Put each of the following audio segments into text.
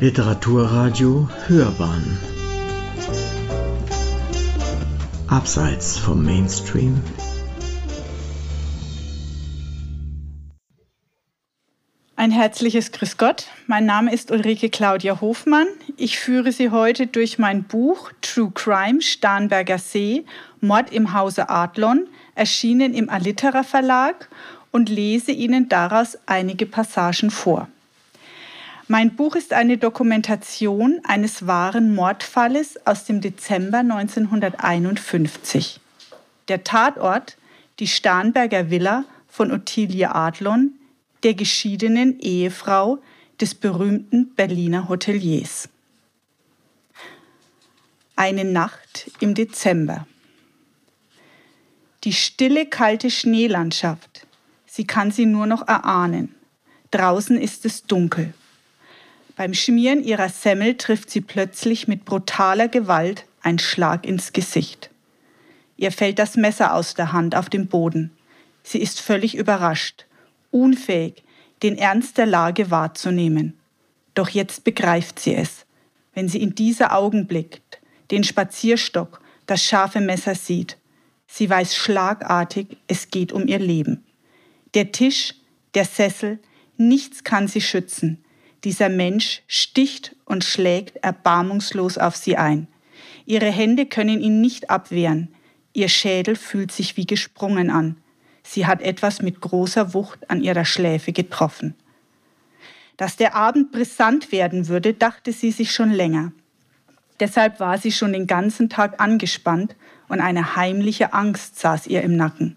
Literaturradio Hörbahn Abseits vom Mainstream Ein herzliches Grüß Gott. Mein Name ist Ulrike Claudia Hofmann. Ich führe Sie heute durch mein Buch True Crime Starnberger See Mord im Hause Adlon, erschienen im Alliterer Verlag und lese Ihnen daraus einige Passagen vor. Mein Buch ist eine Dokumentation eines wahren Mordfalles aus dem Dezember 1951. Der Tatort, die Starnberger Villa von Ottilie Adlon, der geschiedenen Ehefrau des berühmten Berliner Hoteliers. Eine Nacht im Dezember. Die stille, kalte Schneelandschaft, sie kann sie nur noch erahnen. Draußen ist es dunkel. Beim Schmieren ihrer Semmel trifft sie plötzlich mit brutaler Gewalt ein Schlag ins Gesicht. Ihr fällt das Messer aus der Hand auf den Boden. Sie ist völlig überrascht, unfähig, den Ernst der Lage wahrzunehmen. Doch jetzt begreift sie es, wenn sie in dieser Augenblick den Spazierstock, das scharfe Messer sieht. Sie weiß schlagartig, es geht um ihr Leben. Der Tisch, der Sessel, nichts kann sie schützen. Dieser Mensch sticht und schlägt erbarmungslos auf sie ein. Ihre Hände können ihn nicht abwehren. Ihr Schädel fühlt sich wie gesprungen an. Sie hat etwas mit großer Wucht an ihrer Schläfe getroffen. Dass der Abend brisant werden würde, dachte sie sich schon länger. Deshalb war sie schon den ganzen Tag angespannt und eine heimliche Angst saß ihr im Nacken.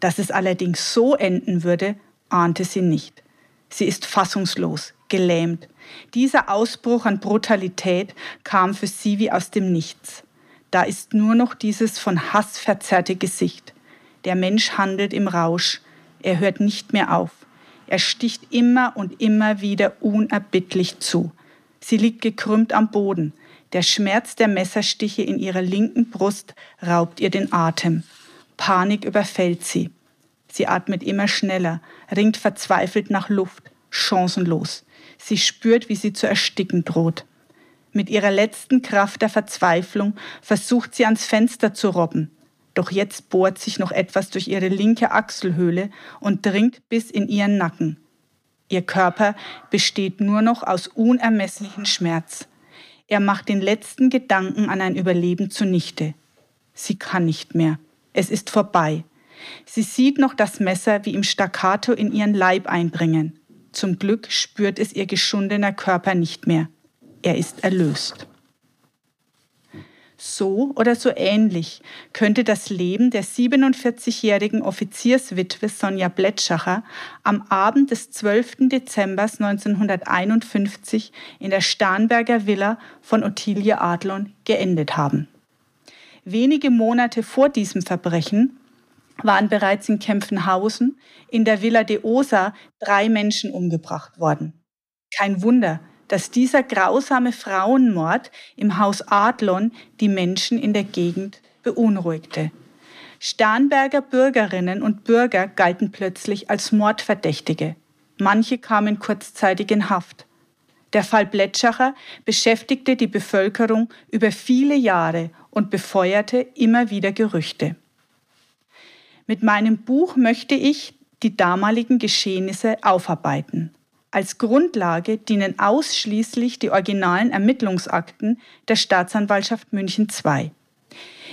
Dass es allerdings so enden würde, ahnte sie nicht. Sie ist fassungslos, gelähmt. Dieser Ausbruch an Brutalität kam für sie wie aus dem Nichts. Da ist nur noch dieses von Hass verzerrte Gesicht. Der Mensch handelt im Rausch. Er hört nicht mehr auf. Er sticht immer und immer wieder unerbittlich zu. Sie liegt gekrümmt am Boden. Der Schmerz der Messerstiche in ihrer linken Brust raubt ihr den Atem. Panik überfällt sie. Sie atmet immer schneller, ringt verzweifelt nach Luft, chancenlos. Sie spürt, wie sie zu ersticken droht. Mit ihrer letzten Kraft der Verzweiflung versucht sie ans Fenster zu robben. Doch jetzt bohrt sich noch etwas durch ihre linke Achselhöhle und dringt bis in ihren Nacken. Ihr Körper besteht nur noch aus unermesslichen Schmerz. Er macht den letzten Gedanken an ein Überleben zunichte. Sie kann nicht mehr. Es ist vorbei. Sie sieht noch das Messer wie im Staccato in ihren Leib eindringen. Zum Glück spürt es ihr geschundener Körper nicht mehr. Er ist erlöst. So oder so ähnlich könnte das Leben der 47-jährigen Offizierswitwe Sonja Blettschacher am Abend des 12. Dezember 1951 in der Starnberger Villa von Ottilie Adlon geendet haben. Wenige Monate vor diesem Verbrechen waren bereits in Kempfenhausen in der Villa de Osa drei Menschen umgebracht worden. Kein Wunder, dass dieser grausame Frauenmord im Haus Adlon die Menschen in der Gegend beunruhigte. Starnberger Bürgerinnen und Bürger galten plötzlich als Mordverdächtige. Manche kamen kurzzeitig in Haft. Der Fall Blettschacher beschäftigte die Bevölkerung über viele Jahre und befeuerte immer wieder Gerüchte. Mit meinem Buch möchte ich die damaligen Geschehnisse aufarbeiten. Als Grundlage dienen ausschließlich die originalen Ermittlungsakten der Staatsanwaltschaft München II.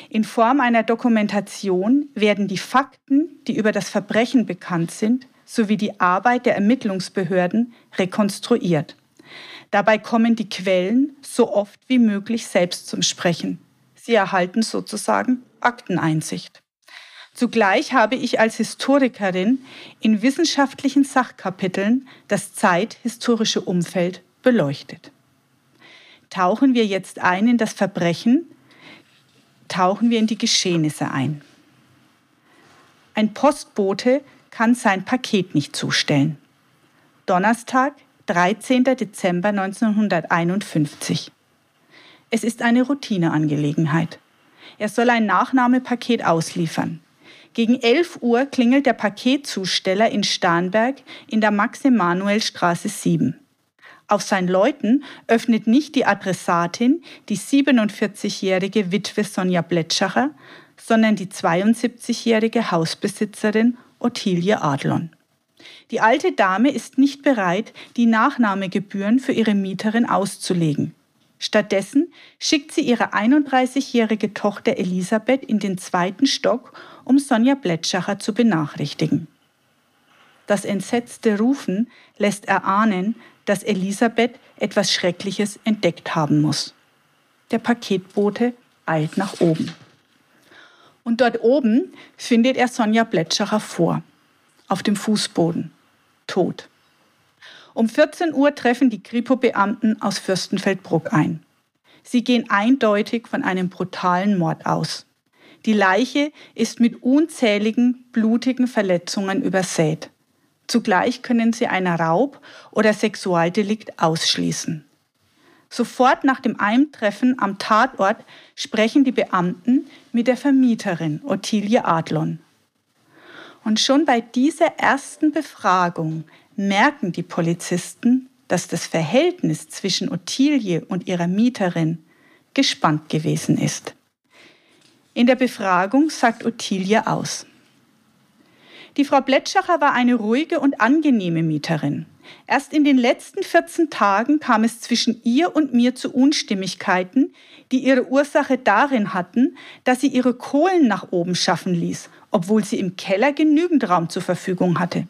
In Form einer Dokumentation werden die Fakten, die über das Verbrechen bekannt sind, sowie die Arbeit der Ermittlungsbehörden rekonstruiert. Dabei kommen die Quellen so oft wie möglich selbst zum Sprechen. Sie erhalten sozusagen Akteneinsicht. Zugleich habe ich als Historikerin in wissenschaftlichen Sachkapiteln das zeithistorische Umfeld beleuchtet. Tauchen wir jetzt ein in das Verbrechen, tauchen wir in die Geschehnisse ein. Ein Postbote kann sein Paket nicht zustellen. Donnerstag, 13. Dezember 1951. Es ist eine Routineangelegenheit. Er soll ein Nachnahmepaket ausliefern. Gegen 11 Uhr klingelt der Paketzusteller in Starnberg in der Max-Emanuel-Straße 7. Auf sein Läuten öffnet nicht die Adressatin, die 47-jährige Witwe Sonja Bletschacher, sondern die 72-jährige Hausbesitzerin Ottilie Adlon. Die alte Dame ist nicht bereit, die Nachnahmegebühren für ihre Mieterin auszulegen. Stattdessen schickt sie ihre 31-jährige Tochter Elisabeth in den zweiten Stock, um Sonja Bletschacher zu benachrichtigen. Das entsetzte Rufen lässt erahnen, dass Elisabeth etwas Schreckliches entdeckt haben muss. Der Paketbote eilt nach oben. Und dort oben findet er Sonja Bletschacher vor, auf dem Fußboden, tot. Um 14 Uhr treffen die Kripo-Beamten aus Fürstenfeldbruck ein. Sie gehen eindeutig von einem brutalen Mord aus. Die Leiche ist mit unzähligen blutigen Verletzungen übersät. Zugleich können sie ein Raub- oder Sexualdelikt ausschließen. Sofort nach dem Eintreffen am Tatort sprechen die Beamten mit der Vermieterin Ottilie Adlon. Und schon bei dieser ersten Befragung merken die Polizisten, dass das Verhältnis zwischen Ottilie und ihrer Mieterin gespannt gewesen ist. In der Befragung sagt Ottilie aus. Die Frau Bletschacher war eine ruhige und angenehme Mieterin. Erst in den letzten 14 Tagen kam es zwischen ihr und mir zu Unstimmigkeiten, die ihre Ursache darin hatten, dass sie ihre Kohlen nach oben schaffen ließ, obwohl sie im Keller genügend Raum zur Verfügung hatte.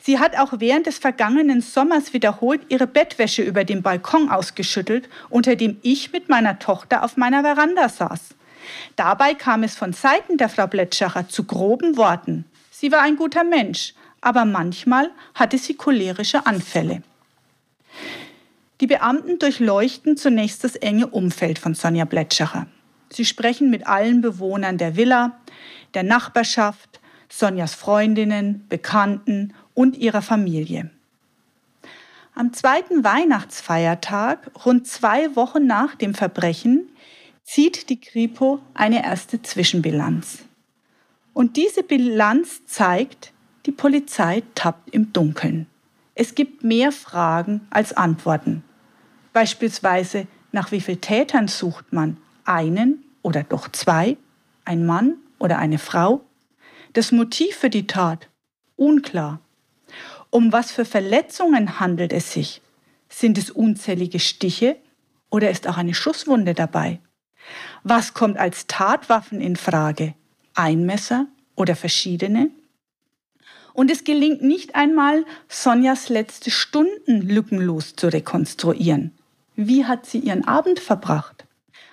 Sie hat auch während des vergangenen Sommers wiederholt ihre Bettwäsche über den Balkon ausgeschüttelt, unter dem ich mit meiner Tochter auf meiner Veranda saß. Dabei kam es von Seiten der Frau Bletschacher zu groben Worten. Sie war ein guter Mensch, aber manchmal hatte sie cholerische Anfälle. Die Beamten durchleuchten zunächst das enge Umfeld von Sonja Bletschacher. Sie sprechen mit allen Bewohnern der Villa, der Nachbarschaft, Sonjas Freundinnen, Bekannten und ihrer Familie. Am zweiten Weihnachtsfeiertag, rund zwei Wochen nach dem Verbrechen, zieht die Kripo eine erste Zwischenbilanz. Und diese Bilanz zeigt, die Polizei tappt im Dunkeln. Es gibt mehr Fragen als Antworten. Beispielsweise, nach wie vielen Tätern sucht man? Einen oder doch zwei? Ein Mann oder eine Frau? Das Motiv für die Tat? Unklar. Um was für Verletzungen handelt es sich? Sind es unzählige Stiche oder ist auch eine Schusswunde dabei? Was kommt als Tatwaffen in Frage? Ein Messer oder verschiedene? Und es gelingt nicht einmal, Sonjas letzte Stunden lückenlos zu rekonstruieren. Wie hat sie ihren Abend verbracht?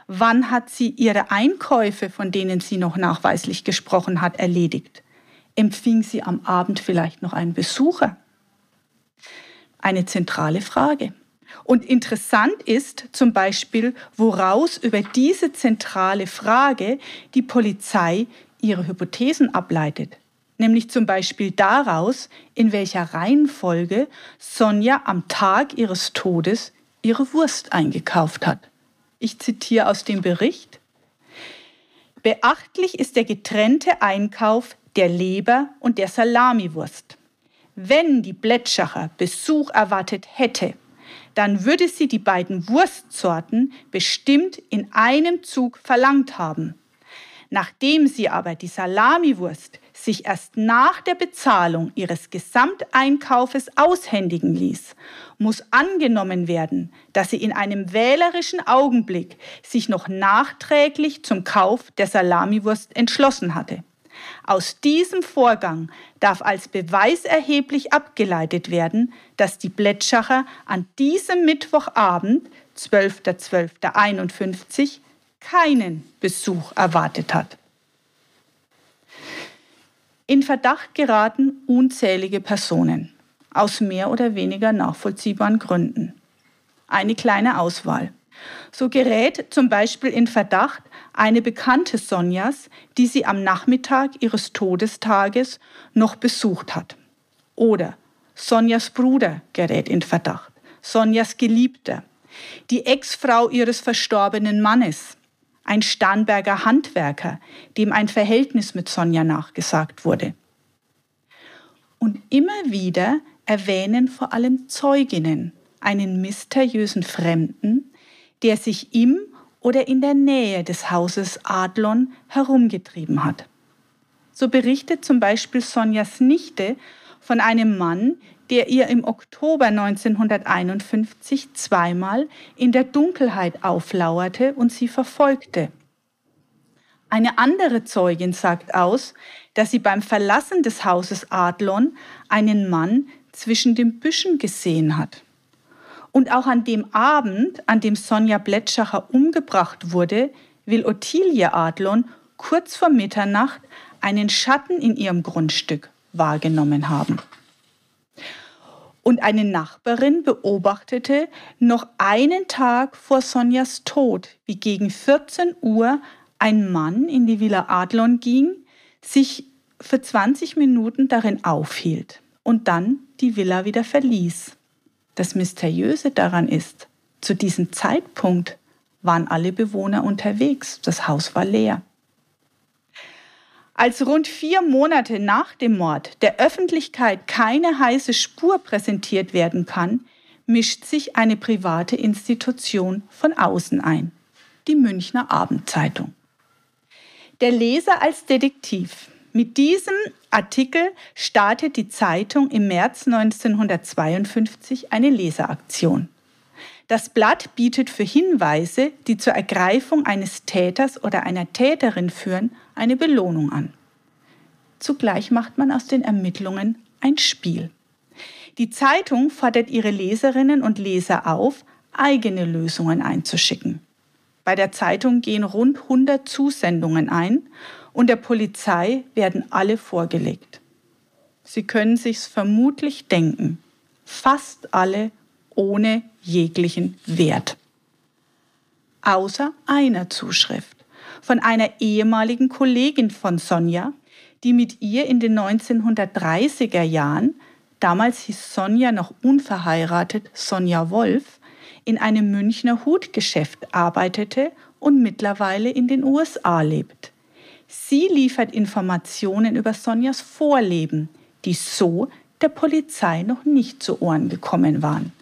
Wann hat sie ihre Einkäufe, von denen sie noch nachweislich gesprochen hat, erledigt? Empfing sie am Abend vielleicht noch einen Besucher? eine zentrale Frage. Und interessant ist zum Beispiel, woraus über diese zentrale Frage die Polizei ihre Hypothesen ableitet. Nämlich zum Beispiel daraus, in welcher Reihenfolge Sonja am Tag ihres Todes ihre Wurst eingekauft hat. Ich zitiere aus dem Bericht. Beachtlich ist der getrennte Einkauf der Leber und der Salamiwurst. Wenn die Blätschacher Besuch erwartet hätte, dann würde sie die beiden Wurstsorten bestimmt in einem Zug verlangt haben. Nachdem sie aber die Salamiwurst sich erst nach der Bezahlung ihres Gesamteinkaufes aushändigen ließ, muss angenommen werden, dass sie in einem wählerischen Augenblick sich noch nachträglich zum Kauf der Salamiwurst entschlossen hatte. Aus diesem Vorgang darf als Beweis erheblich abgeleitet werden, dass die Blätschacher an diesem Mittwochabend, 12.12.51, keinen Besuch erwartet hat. In Verdacht geraten unzählige Personen aus mehr oder weniger nachvollziehbaren Gründen. Eine kleine Auswahl. So gerät zum Beispiel in Verdacht eine Bekannte Sonjas, die sie am Nachmittag ihres Todestages noch besucht hat. Oder Sonjas Bruder gerät in Verdacht, Sonjas Geliebter, die Ex-Frau ihres verstorbenen Mannes, ein Starnberger Handwerker, dem ein Verhältnis mit Sonja nachgesagt wurde. Und immer wieder erwähnen vor allem Zeuginnen einen mysteriösen Fremden, der sich im oder in der Nähe des Hauses Adlon herumgetrieben hat. So berichtet zum Beispiel Sonjas Nichte von einem Mann, der ihr im Oktober 1951 zweimal in der Dunkelheit auflauerte und sie verfolgte. Eine andere Zeugin sagt aus, dass sie beim Verlassen des Hauses Adlon einen Mann zwischen den Büschen gesehen hat. Und auch an dem Abend, an dem Sonja Blettschacher umgebracht wurde, will Ottilie Adlon kurz vor Mitternacht einen Schatten in ihrem Grundstück wahrgenommen haben. Und eine Nachbarin beobachtete noch einen Tag vor Sonjas Tod, wie gegen 14 Uhr ein Mann in die Villa Adlon ging, sich für 20 Minuten darin aufhielt und dann die Villa wieder verließ. Das Mysteriöse daran ist, zu diesem Zeitpunkt waren alle Bewohner unterwegs, das Haus war leer. Als rund vier Monate nach dem Mord der Öffentlichkeit keine heiße Spur präsentiert werden kann, mischt sich eine private Institution von außen ein, die Münchner Abendzeitung. Der Leser als Detektiv. Mit diesem Artikel startet die Zeitung im März 1952 eine Leseraktion. Das Blatt bietet für Hinweise, die zur Ergreifung eines Täters oder einer Täterin führen, eine Belohnung an. Zugleich macht man aus den Ermittlungen ein Spiel. Die Zeitung fordert ihre Leserinnen und Leser auf, eigene Lösungen einzuschicken. Bei der Zeitung gehen rund 100 Zusendungen ein und der Polizei werden alle vorgelegt. Sie können sich's vermutlich denken. Fast alle ohne jeglichen Wert. Außer einer Zuschrift von einer ehemaligen Kollegin von Sonja, die mit ihr in den 1930er Jahren, damals hieß Sonja noch unverheiratet Sonja Wolf, in einem Münchner Hutgeschäft arbeitete und mittlerweile in den USA lebt. Sie liefert Informationen über Sonjas Vorleben, die so der Polizei noch nicht zu Ohren gekommen waren.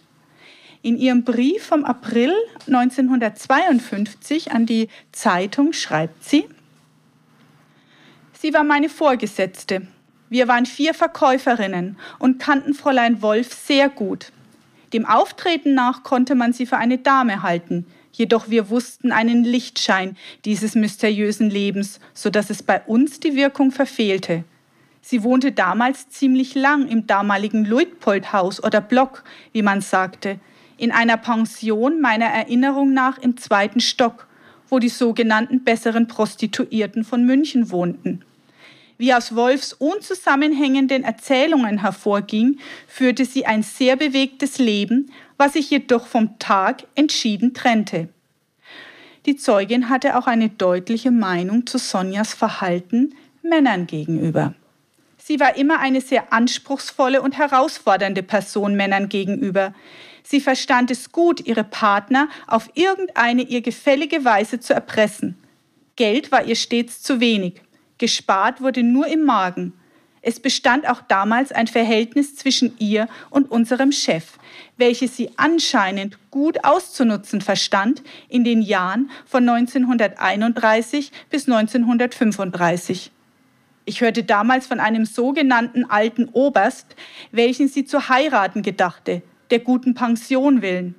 In ihrem Brief vom April 1952 an die Zeitung schreibt sie, Sie war meine Vorgesetzte. Wir waren vier Verkäuferinnen und kannten Fräulein Wolf sehr gut. Dem Auftreten nach konnte man sie für eine Dame halten, jedoch wir wussten einen Lichtschein dieses mysteriösen Lebens, so dass es bei uns die Wirkung verfehlte. Sie wohnte damals ziemlich lang im damaligen Luitpoldhaus oder Block, wie man sagte, in einer Pension meiner Erinnerung nach im zweiten Stock, wo die sogenannten besseren Prostituierten von München wohnten. Wie aus Wolfs unzusammenhängenden Erzählungen hervorging, führte sie ein sehr bewegtes Leben, was sich jedoch vom Tag entschieden trennte. Die Zeugin hatte auch eine deutliche Meinung zu Sonjas Verhalten Männern gegenüber. Sie war immer eine sehr anspruchsvolle und herausfordernde Person Männern gegenüber. Sie verstand es gut, ihre Partner auf irgendeine ihr gefällige Weise zu erpressen. Geld war ihr stets zu wenig. Gespart wurde nur im Magen. Es bestand auch damals ein Verhältnis zwischen ihr und unserem Chef, welches sie anscheinend gut auszunutzen verstand in den Jahren von 1931 bis 1935. Ich hörte damals von einem sogenannten alten Oberst, welchen sie zu heiraten gedachte, der guten Pension willen.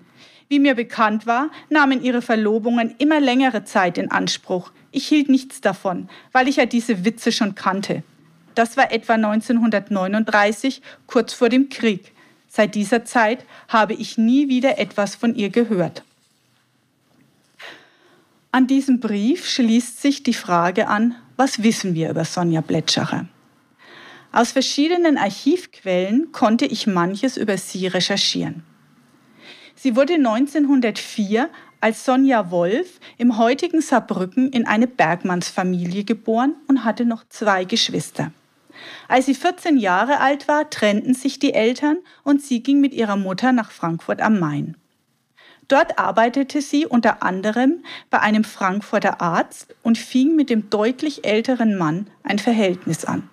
Wie mir bekannt war, nahmen ihre Verlobungen immer längere Zeit in Anspruch. Ich hielt nichts davon, weil ich ja diese Witze schon kannte. Das war etwa 1939, kurz vor dem Krieg. Seit dieser Zeit habe ich nie wieder etwas von ihr gehört. An diesem Brief schließt sich die Frage an, was wissen wir über Sonja Blettschacher? Aus verschiedenen Archivquellen konnte ich manches über sie recherchieren. Sie wurde 1904 als Sonja Wolf im heutigen Saarbrücken in eine Bergmannsfamilie geboren und hatte noch zwei Geschwister. Als sie 14 Jahre alt war, trennten sich die Eltern und sie ging mit ihrer Mutter nach Frankfurt am Main. Dort arbeitete sie unter anderem bei einem Frankfurter Arzt und fing mit dem deutlich älteren Mann ein Verhältnis an.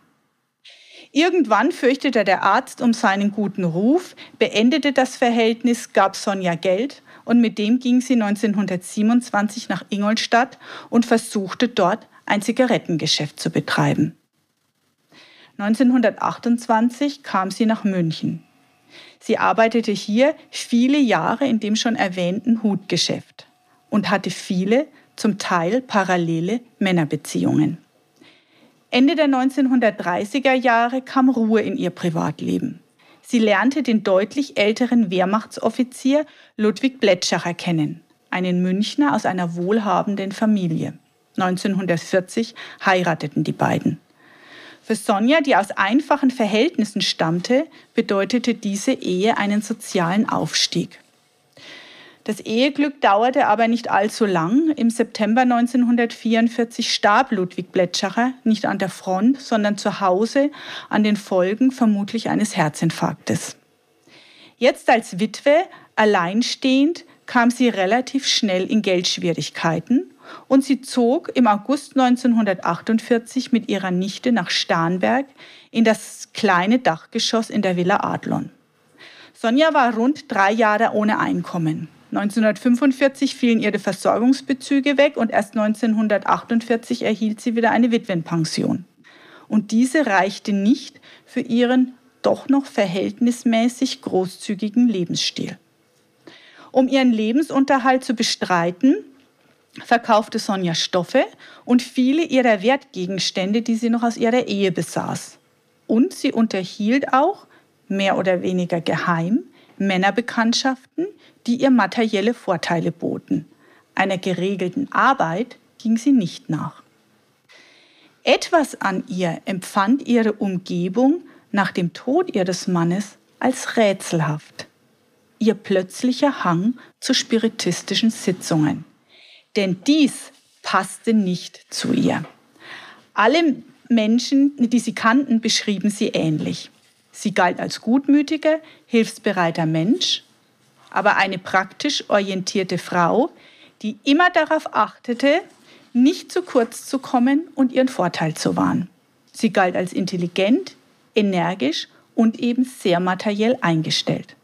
Irgendwann fürchtete der Arzt um seinen guten Ruf, beendete das Verhältnis, gab Sonja Geld und mit dem ging sie 1927 nach Ingolstadt und versuchte dort ein Zigarettengeschäft zu betreiben. 1928 kam sie nach München. Sie arbeitete hier viele Jahre in dem schon erwähnten Hutgeschäft und hatte viele, zum Teil parallele Männerbeziehungen. Ende der 1930er Jahre kam Ruhe in ihr Privatleben. Sie lernte den deutlich älteren Wehrmachtsoffizier Ludwig Blätschacher kennen, einen Münchner aus einer wohlhabenden Familie. 1940 heirateten die beiden. Für Sonja, die aus einfachen Verhältnissen stammte, bedeutete diese Ehe einen sozialen Aufstieg. Das Eheglück dauerte aber nicht allzu lang. Im September 1944 starb Ludwig Blätschacher nicht an der Front, sondern zu Hause an den Folgen vermutlich eines Herzinfarktes. Jetzt als Witwe, alleinstehend, kam sie relativ schnell in Geldschwierigkeiten und sie zog im August 1948 mit ihrer Nichte nach Starnberg in das kleine Dachgeschoss in der Villa Adlon. Sonja war rund drei Jahre ohne Einkommen. 1945 fielen ihre Versorgungsbezüge weg und erst 1948 erhielt sie wieder eine Witwenpension. Und diese reichte nicht für ihren doch noch verhältnismäßig großzügigen Lebensstil. Um ihren Lebensunterhalt zu bestreiten, verkaufte Sonja Stoffe und viele ihrer Wertgegenstände, die sie noch aus ihrer Ehe besaß. Und sie unterhielt auch, mehr oder weniger geheim, Männerbekanntschaften, die ihr materielle Vorteile boten. Einer geregelten Arbeit ging sie nicht nach. Etwas an ihr empfand ihre Umgebung nach dem Tod ihres Mannes als rätselhaft. Ihr plötzlicher Hang zu spiritistischen Sitzungen denn dies passte nicht zu ihr. Alle Menschen, die sie kannten, beschrieben sie ähnlich. Sie galt als gutmütiger, hilfsbereiter Mensch, aber eine praktisch orientierte Frau, die immer darauf achtete, nicht zu kurz zu kommen und ihren Vorteil zu wahren. Sie galt als intelligent, energisch und eben sehr materiell eingestellt.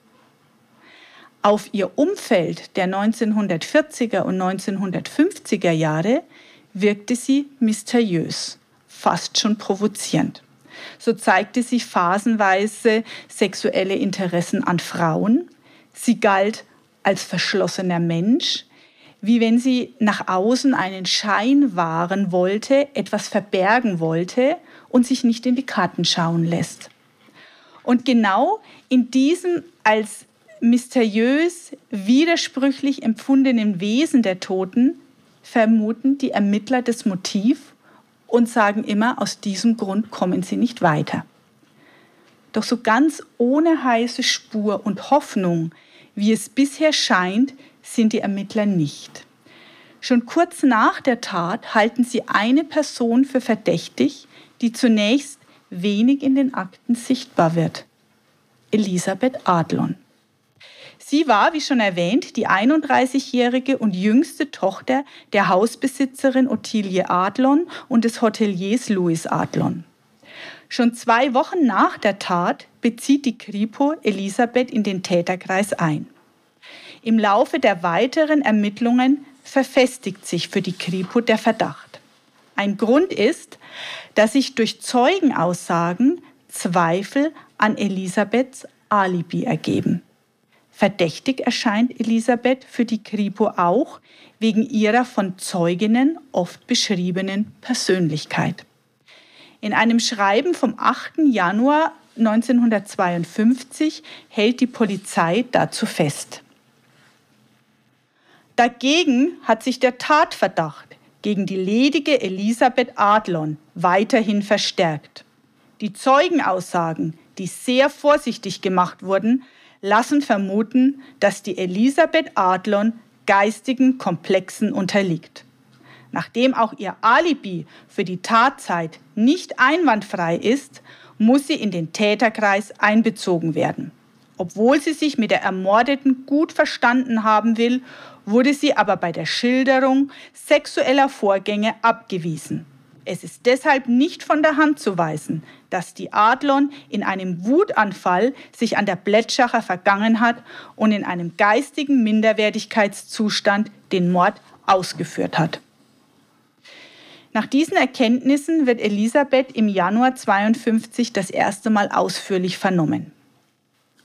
Auf ihr Umfeld der 1940er und 1950er Jahre wirkte sie mysteriös, fast schon provozierend. So zeigte sie phasenweise sexuelle Interessen an Frauen. Sie galt als verschlossener Mensch, wie wenn sie nach außen einen Schein wahren wollte, etwas verbergen wollte und sich nicht in die Karten schauen lässt. Und genau in diesem als mysteriös, widersprüchlich empfundenen Wesen der Toten vermuten die Ermittler das Motiv und sagen immer, aus diesem Grund kommen sie nicht weiter. Doch so ganz ohne heiße Spur und Hoffnung, wie es bisher scheint, sind die Ermittler nicht. Schon kurz nach der Tat halten sie eine Person für verdächtig, die zunächst wenig in den Akten sichtbar wird. Elisabeth Adlon. Sie war, wie schon erwähnt, die 31-jährige und jüngste Tochter der Hausbesitzerin Ottilie Adlon und des Hoteliers Louis Adlon. Schon zwei Wochen nach der Tat bezieht die Kripo Elisabeth in den Täterkreis ein. Im Laufe der weiteren Ermittlungen verfestigt sich für die Kripo der Verdacht. Ein Grund ist, dass sich durch Zeugenaussagen Zweifel an Elisabeths Alibi ergeben. Verdächtig erscheint Elisabeth für die Kripo auch wegen ihrer von Zeuginnen oft beschriebenen Persönlichkeit. In einem Schreiben vom 8. Januar 1952 hält die Polizei dazu fest. Dagegen hat sich der Tatverdacht gegen die ledige Elisabeth Adlon weiterhin verstärkt. Die Zeugenaussagen, die sehr vorsichtig gemacht wurden, lassen vermuten, dass die Elisabeth Adlon geistigen Komplexen unterliegt. Nachdem auch ihr Alibi für die Tatzeit nicht einwandfrei ist, muss sie in den Täterkreis einbezogen werden. Obwohl sie sich mit der Ermordeten gut verstanden haben will, wurde sie aber bei der Schilderung sexueller Vorgänge abgewiesen. Es ist deshalb nicht von der Hand zu weisen, dass die Adlon in einem Wutanfall sich an der Blätschacher vergangen hat und in einem geistigen Minderwertigkeitszustand den Mord ausgeführt hat. Nach diesen Erkenntnissen wird Elisabeth im Januar 52 das erste Mal ausführlich vernommen.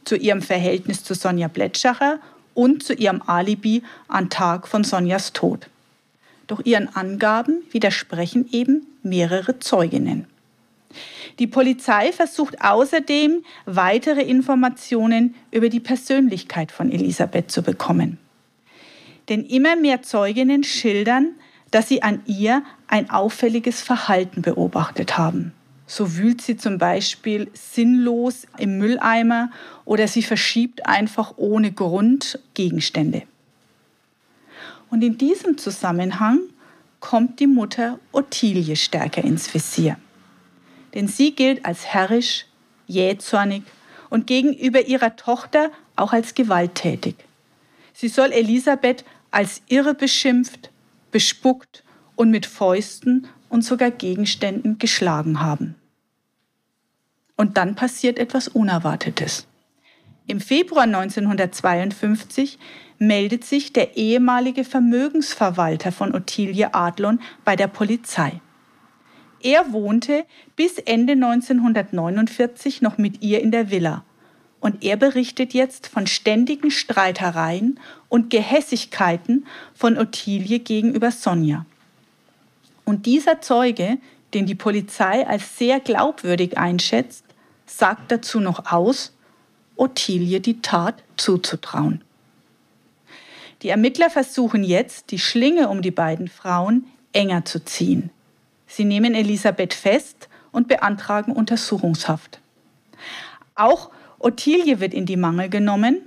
Zu ihrem Verhältnis zu Sonja Blätschacher und zu ihrem Alibi am Tag von Sonjas Tod. Doch ihren Angaben widersprechen eben mehrere Zeuginnen. Die Polizei versucht außerdem, weitere Informationen über die Persönlichkeit von Elisabeth zu bekommen. Denn immer mehr Zeuginnen schildern, dass sie an ihr ein auffälliges Verhalten beobachtet haben. So wühlt sie zum Beispiel sinnlos im Mülleimer oder sie verschiebt einfach ohne Grund Gegenstände. Und in diesem Zusammenhang kommt die Mutter Ottilie stärker ins Visier. Denn sie gilt als herrisch, jähzornig und gegenüber ihrer Tochter auch als gewalttätig. Sie soll Elisabeth als irre beschimpft, bespuckt und mit Fäusten und sogar Gegenständen geschlagen haben. Und dann passiert etwas Unerwartetes. Im Februar 1952 meldet sich der ehemalige Vermögensverwalter von Ottilie Adlon bei der Polizei. Er wohnte bis Ende 1949 noch mit ihr in der Villa. Und er berichtet jetzt von ständigen Streitereien und Gehässigkeiten von Ottilie gegenüber Sonja. Und dieser Zeuge, den die Polizei als sehr glaubwürdig einschätzt, sagt dazu noch aus, Ottilie die Tat zuzutrauen. Die Ermittler versuchen jetzt, die Schlinge um die beiden Frauen enger zu ziehen. Sie nehmen Elisabeth fest und beantragen Untersuchungshaft. Auch Ottilie wird in die Mangel genommen,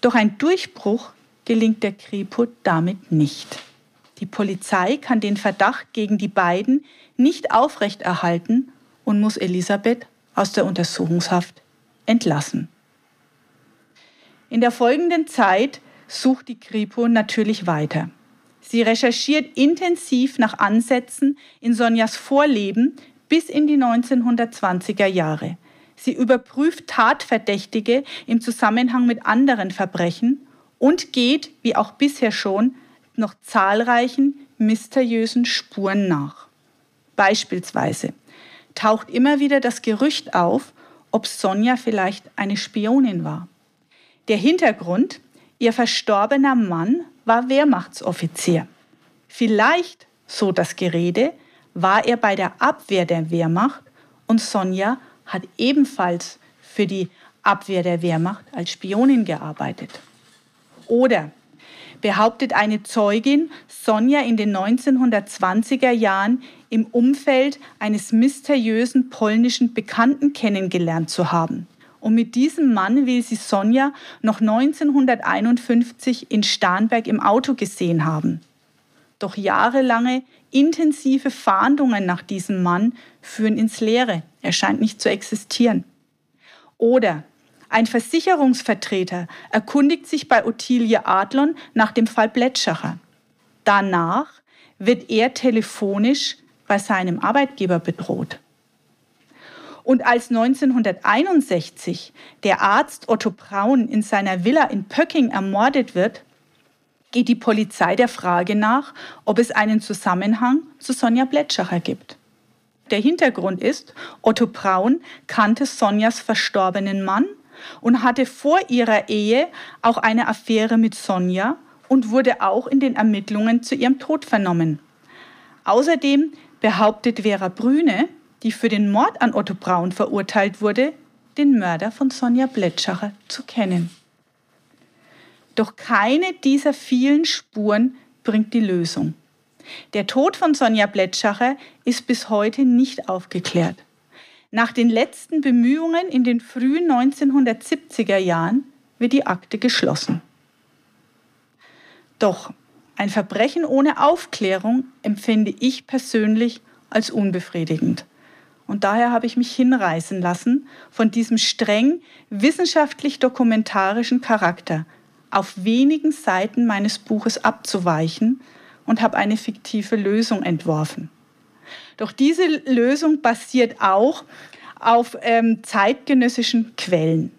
doch ein Durchbruch gelingt der Kripo damit nicht. Die Polizei kann den Verdacht gegen die beiden nicht aufrechterhalten und muss Elisabeth aus der Untersuchungshaft entlassen. In der folgenden Zeit sucht die Kripo natürlich weiter. Sie recherchiert intensiv nach Ansätzen in Sonjas Vorleben bis in die 1920er Jahre. Sie überprüft Tatverdächtige im Zusammenhang mit anderen Verbrechen und geht, wie auch bisher schon, noch zahlreichen mysteriösen Spuren nach. Beispielsweise taucht immer wieder das Gerücht auf, ob Sonja vielleicht eine Spionin war. Der Hintergrund, ihr verstorbener Mann war Wehrmachtsoffizier. Vielleicht, so das Gerede, war er bei der Abwehr der Wehrmacht und Sonja hat ebenfalls für die Abwehr der Wehrmacht als Spionin gearbeitet. Oder behauptet eine Zeugin, Sonja in den 1920er Jahren im Umfeld eines mysteriösen polnischen Bekannten kennengelernt zu haben. Und mit diesem Mann will sie Sonja noch 1951 in Starnberg im Auto gesehen haben. Doch jahrelange intensive Fahndungen nach diesem Mann führen ins Leere. Er scheint nicht zu existieren. Oder ein Versicherungsvertreter erkundigt sich bei Ottilie Adlon nach dem Fall Blätschacher. Danach wird er telefonisch bei seinem Arbeitgeber bedroht. Und als 1961 der Arzt Otto Braun in seiner Villa in Pöcking ermordet wird, geht die Polizei der Frage nach, ob es einen Zusammenhang zu Sonja Blätschacher gibt. Der Hintergrund ist, Otto Braun kannte Sonjas verstorbenen Mann und hatte vor ihrer Ehe auch eine Affäre mit Sonja und wurde auch in den Ermittlungen zu ihrem Tod vernommen. Außerdem behauptet Vera Brüne, die für den Mord an Otto Braun verurteilt wurde, den Mörder von Sonja Blätschacher zu kennen. Doch keine dieser vielen Spuren bringt die Lösung. Der Tod von Sonja Blätschacher ist bis heute nicht aufgeklärt. Nach den letzten Bemühungen in den frühen 1970er Jahren wird die Akte geschlossen. Doch ein Verbrechen ohne Aufklärung empfinde ich persönlich als unbefriedigend. Und daher habe ich mich hinreißen lassen, von diesem streng wissenschaftlich dokumentarischen Charakter auf wenigen Seiten meines Buches abzuweichen und habe eine fiktive Lösung entworfen. Doch diese Lösung basiert auch auf ähm, zeitgenössischen Quellen.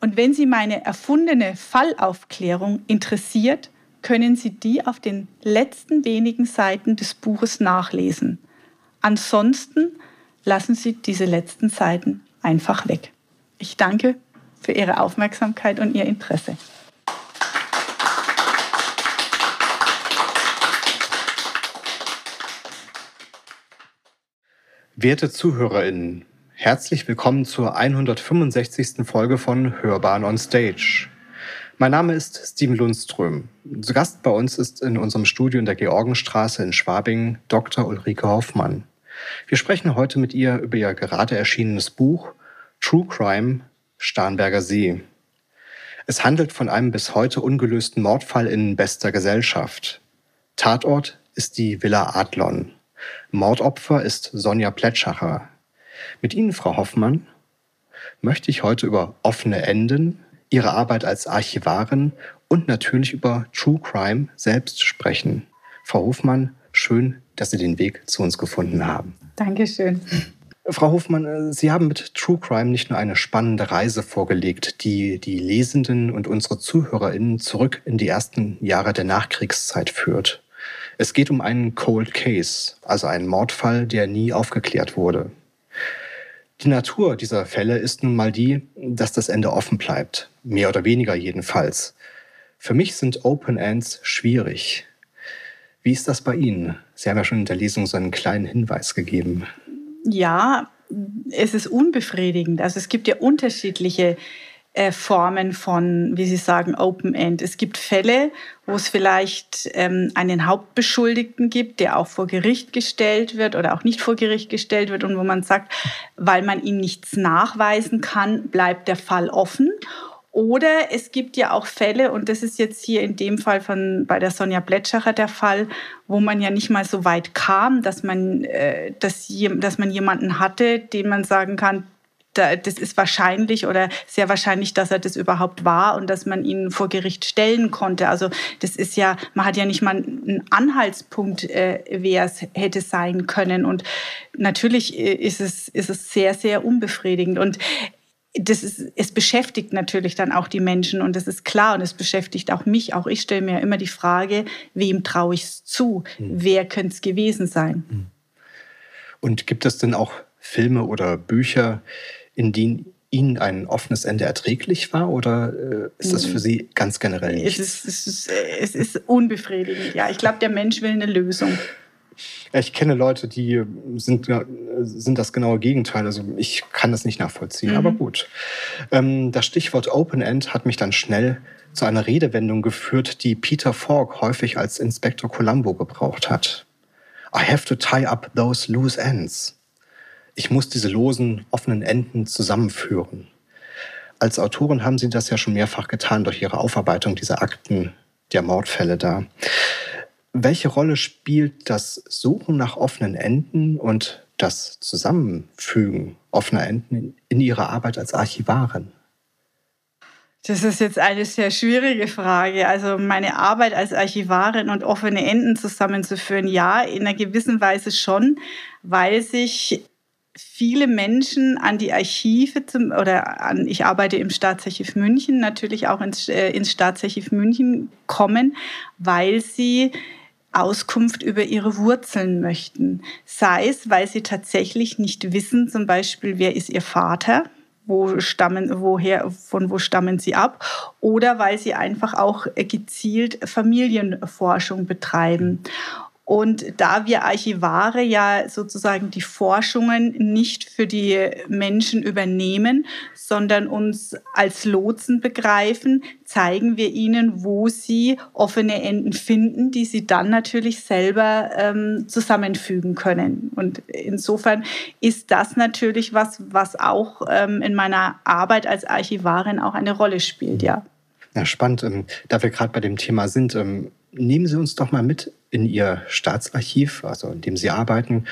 Und wenn Sie meine erfundene Fallaufklärung interessiert, können Sie die auf den letzten wenigen Seiten des Buches nachlesen. Ansonsten lassen Sie diese letzten Seiten einfach weg. Ich danke für Ihre Aufmerksamkeit und Ihr Interesse. Werte ZuhörerInnen, herzlich willkommen zur 165. Folge von Hörbahn on Stage. Mein Name ist Steven Lundström. Zu Gast bei uns ist in unserem Studio in der Georgenstraße in Schwabing Dr. Ulrike Hoffmann. Wir sprechen heute mit ihr über ihr gerade erschienenes Buch True Crime Starnberger See. Es handelt von einem bis heute ungelösten Mordfall in bester Gesellschaft. Tatort ist die Villa Adlon. Mordopfer ist Sonja Plätschacher. Mit Ihnen, Frau Hoffmann, möchte ich heute über offene Enden, Ihre Arbeit als Archivarin und natürlich über True Crime selbst sprechen. Frau Hofmann, schön, dass Sie den Weg zu uns gefunden haben. Dankeschön. Frau Hofmann, äh, Sie haben mit True Crime nicht nur eine spannende Reise vorgelegt, die die Lesenden und unsere ZuhörerInnen zurück in die ersten Jahre der Nachkriegszeit führt. Es geht um einen Cold Case, also einen Mordfall, der nie aufgeklärt wurde. Die Natur dieser Fälle ist nun mal die, dass das Ende offen bleibt, mehr oder weniger jedenfalls. Für mich sind Open Ends schwierig. Wie ist das bei Ihnen? Sie haben ja schon in der Lesung so einen kleinen Hinweis gegeben. Ja, es ist unbefriedigend. Also es gibt ja unterschiedliche äh, Formen von, wie Sie sagen, Open End. Es gibt Fälle, wo es vielleicht ähm, einen Hauptbeschuldigten gibt, der auch vor Gericht gestellt wird oder auch nicht vor Gericht gestellt wird und wo man sagt, weil man ihm nichts nachweisen kann, bleibt der Fall offen. Oder es gibt ja auch Fälle, und das ist jetzt hier in dem Fall von bei der Sonja Plätschacher der Fall, wo man ja nicht mal so weit kam, dass man, äh, dass, dass man jemanden hatte, den man sagen kann, das ist wahrscheinlich oder sehr wahrscheinlich, dass er das überhaupt war und dass man ihn vor Gericht stellen konnte. Also das ist ja, man hat ja nicht mal einen Anhaltspunkt, äh, wer es hätte sein können. Und natürlich äh, ist es, ist es sehr, sehr unbefriedigend. Und das ist, es beschäftigt natürlich dann auch die Menschen und das ist klar und es beschäftigt auch mich. Auch ich stelle mir immer die Frage, wem traue ich es zu? Hm. Wer könnte es gewesen sein? Hm. Und gibt es denn auch Filme oder Bücher, in denen Ihnen ein offenes Ende erträglich war oder äh, ist das für Sie ganz generell nichts? Es ist, es ist, es ist unbefriedigend, ja. Ich glaube, der Mensch will eine Lösung. Ich kenne Leute, die sind, sind das genaue Gegenteil. Also ich kann das nicht nachvollziehen, mhm. aber gut. Ähm, das Stichwort Open End hat mich dann schnell zu einer Redewendung geführt, die Peter Falk häufig als Inspektor Columbo gebraucht hat. I have to tie up those loose ends ich muss diese losen, offenen Enden zusammenführen. Als Autorin haben Sie das ja schon mehrfach getan durch Ihre Aufarbeitung dieser Akten der Mordfälle da. Welche Rolle spielt das Suchen nach offenen Enden und das Zusammenfügen offener Enden in Ihrer Arbeit als Archivarin? Das ist jetzt eine sehr schwierige Frage. Also meine Arbeit als Archivarin und offene Enden zusammenzuführen, ja, in einer gewissen Weise schon, weil sich viele Menschen an die Archive zum, oder an, ich arbeite im Staatsarchiv München, natürlich auch ins, äh, ins Staatsarchiv München kommen, weil sie Auskunft über ihre Wurzeln möchten. Sei es, weil sie tatsächlich nicht wissen, zum Beispiel, wer ist ihr Vater, wo stammen, woher, von wo stammen sie ab, oder weil sie einfach auch gezielt Familienforschung betreiben. Und da wir Archivare ja sozusagen die Forschungen nicht für die Menschen übernehmen, sondern uns als Lotsen begreifen, zeigen wir ihnen, wo sie offene Enden finden, die sie dann natürlich selber ähm, zusammenfügen können. Und insofern ist das natürlich was, was auch ähm, in meiner Arbeit als Archivarin auch eine Rolle spielt, ja. Ja, spannend. Ähm, da wir gerade bei dem Thema sind, ähm, nehmen Sie uns doch mal mit in Ihr Staatsarchiv, also in dem Sie arbeiten,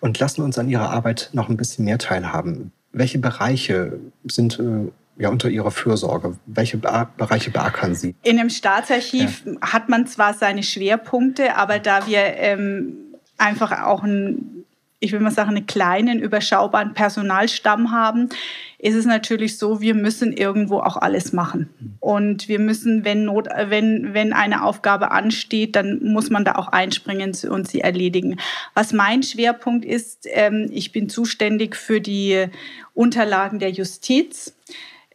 und lassen uns an Ihrer Arbeit noch ein bisschen mehr teilhaben. Welche Bereiche sind äh, ja, unter Ihrer Fürsorge? Welche Be Bereiche beackern Sie? In einem Staatsarchiv ja. hat man zwar seine Schwerpunkte, aber da wir ähm, einfach auch ein ich will mal sagen, einen kleinen, überschaubaren Personalstamm haben, ist es natürlich so, wir müssen irgendwo auch alles machen. Und wir müssen, wenn, Not, wenn, wenn eine Aufgabe ansteht, dann muss man da auch einspringen und sie erledigen. Was mein Schwerpunkt ist, ähm, ich bin zuständig für die Unterlagen der Justiz.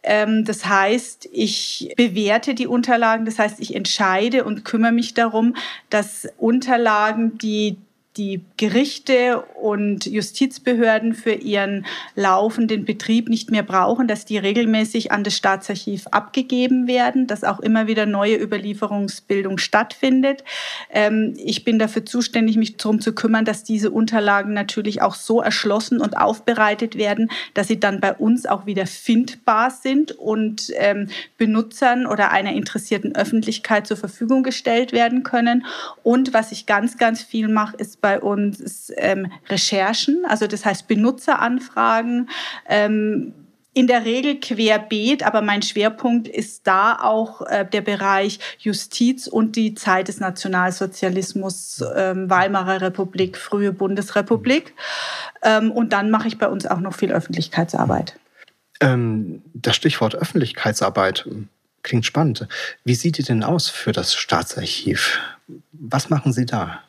Ähm, das heißt, ich bewerte die Unterlagen, das heißt, ich entscheide und kümmere mich darum, dass Unterlagen, die die Gerichte und Justizbehörden für ihren laufenden Betrieb nicht mehr brauchen, dass die regelmäßig an das Staatsarchiv abgegeben werden, dass auch immer wieder neue Überlieferungsbildung stattfindet. Ähm, ich bin dafür zuständig, mich darum zu kümmern, dass diese Unterlagen natürlich auch so erschlossen und aufbereitet werden, dass sie dann bei uns auch wieder findbar sind und ähm, Benutzern oder einer interessierten Öffentlichkeit zur Verfügung gestellt werden können. Und was ich ganz, ganz viel mache, ist bei uns ähm, Recherchen, also das heißt Benutzeranfragen. Ähm, in der Regel querbeet, aber mein Schwerpunkt ist da auch äh, der Bereich Justiz und die Zeit des Nationalsozialismus, ähm, Weimarer Republik, frühe Bundesrepublik. Ähm, und dann mache ich bei uns auch noch viel Öffentlichkeitsarbeit. Ähm, das Stichwort Öffentlichkeitsarbeit klingt spannend. Wie sieht die denn aus für das Staatsarchiv? Was machen Sie da?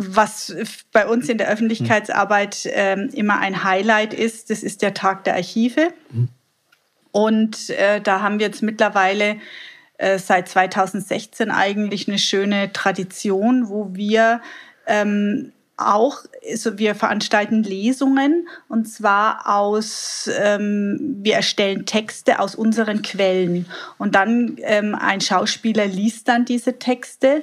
Was bei uns in der Öffentlichkeitsarbeit ähm, immer ein Highlight ist, das ist der Tag der Archive. Mhm. Und äh, da haben wir jetzt mittlerweile äh, seit 2016 eigentlich eine schöne Tradition, wo wir ähm, auch, also wir veranstalten Lesungen und zwar aus, ähm, wir erstellen Texte aus unseren Quellen und dann ähm, ein Schauspieler liest dann diese Texte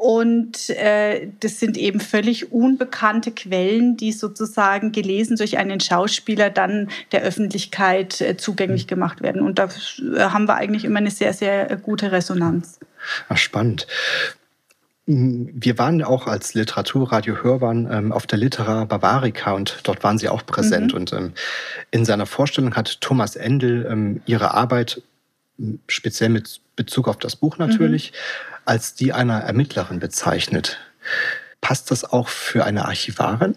und äh, das sind eben völlig unbekannte Quellen, die sozusagen gelesen durch einen Schauspieler dann der Öffentlichkeit äh, zugänglich mhm. gemacht werden. Und da äh, haben wir eigentlich immer eine sehr, sehr gute Resonanz. Ach, spannend. Wir waren auch als Literaturradio Hörbahn ähm, auf der Litera Bavarica und dort waren Sie auch präsent. Mhm. Und ähm, in seiner Vorstellung hat Thomas Endel ähm, Ihre Arbeit speziell mit Bezug auf das Buch natürlich, mhm als die einer Ermittlerin bezeichnet. Passt das auch für eine Archivarin?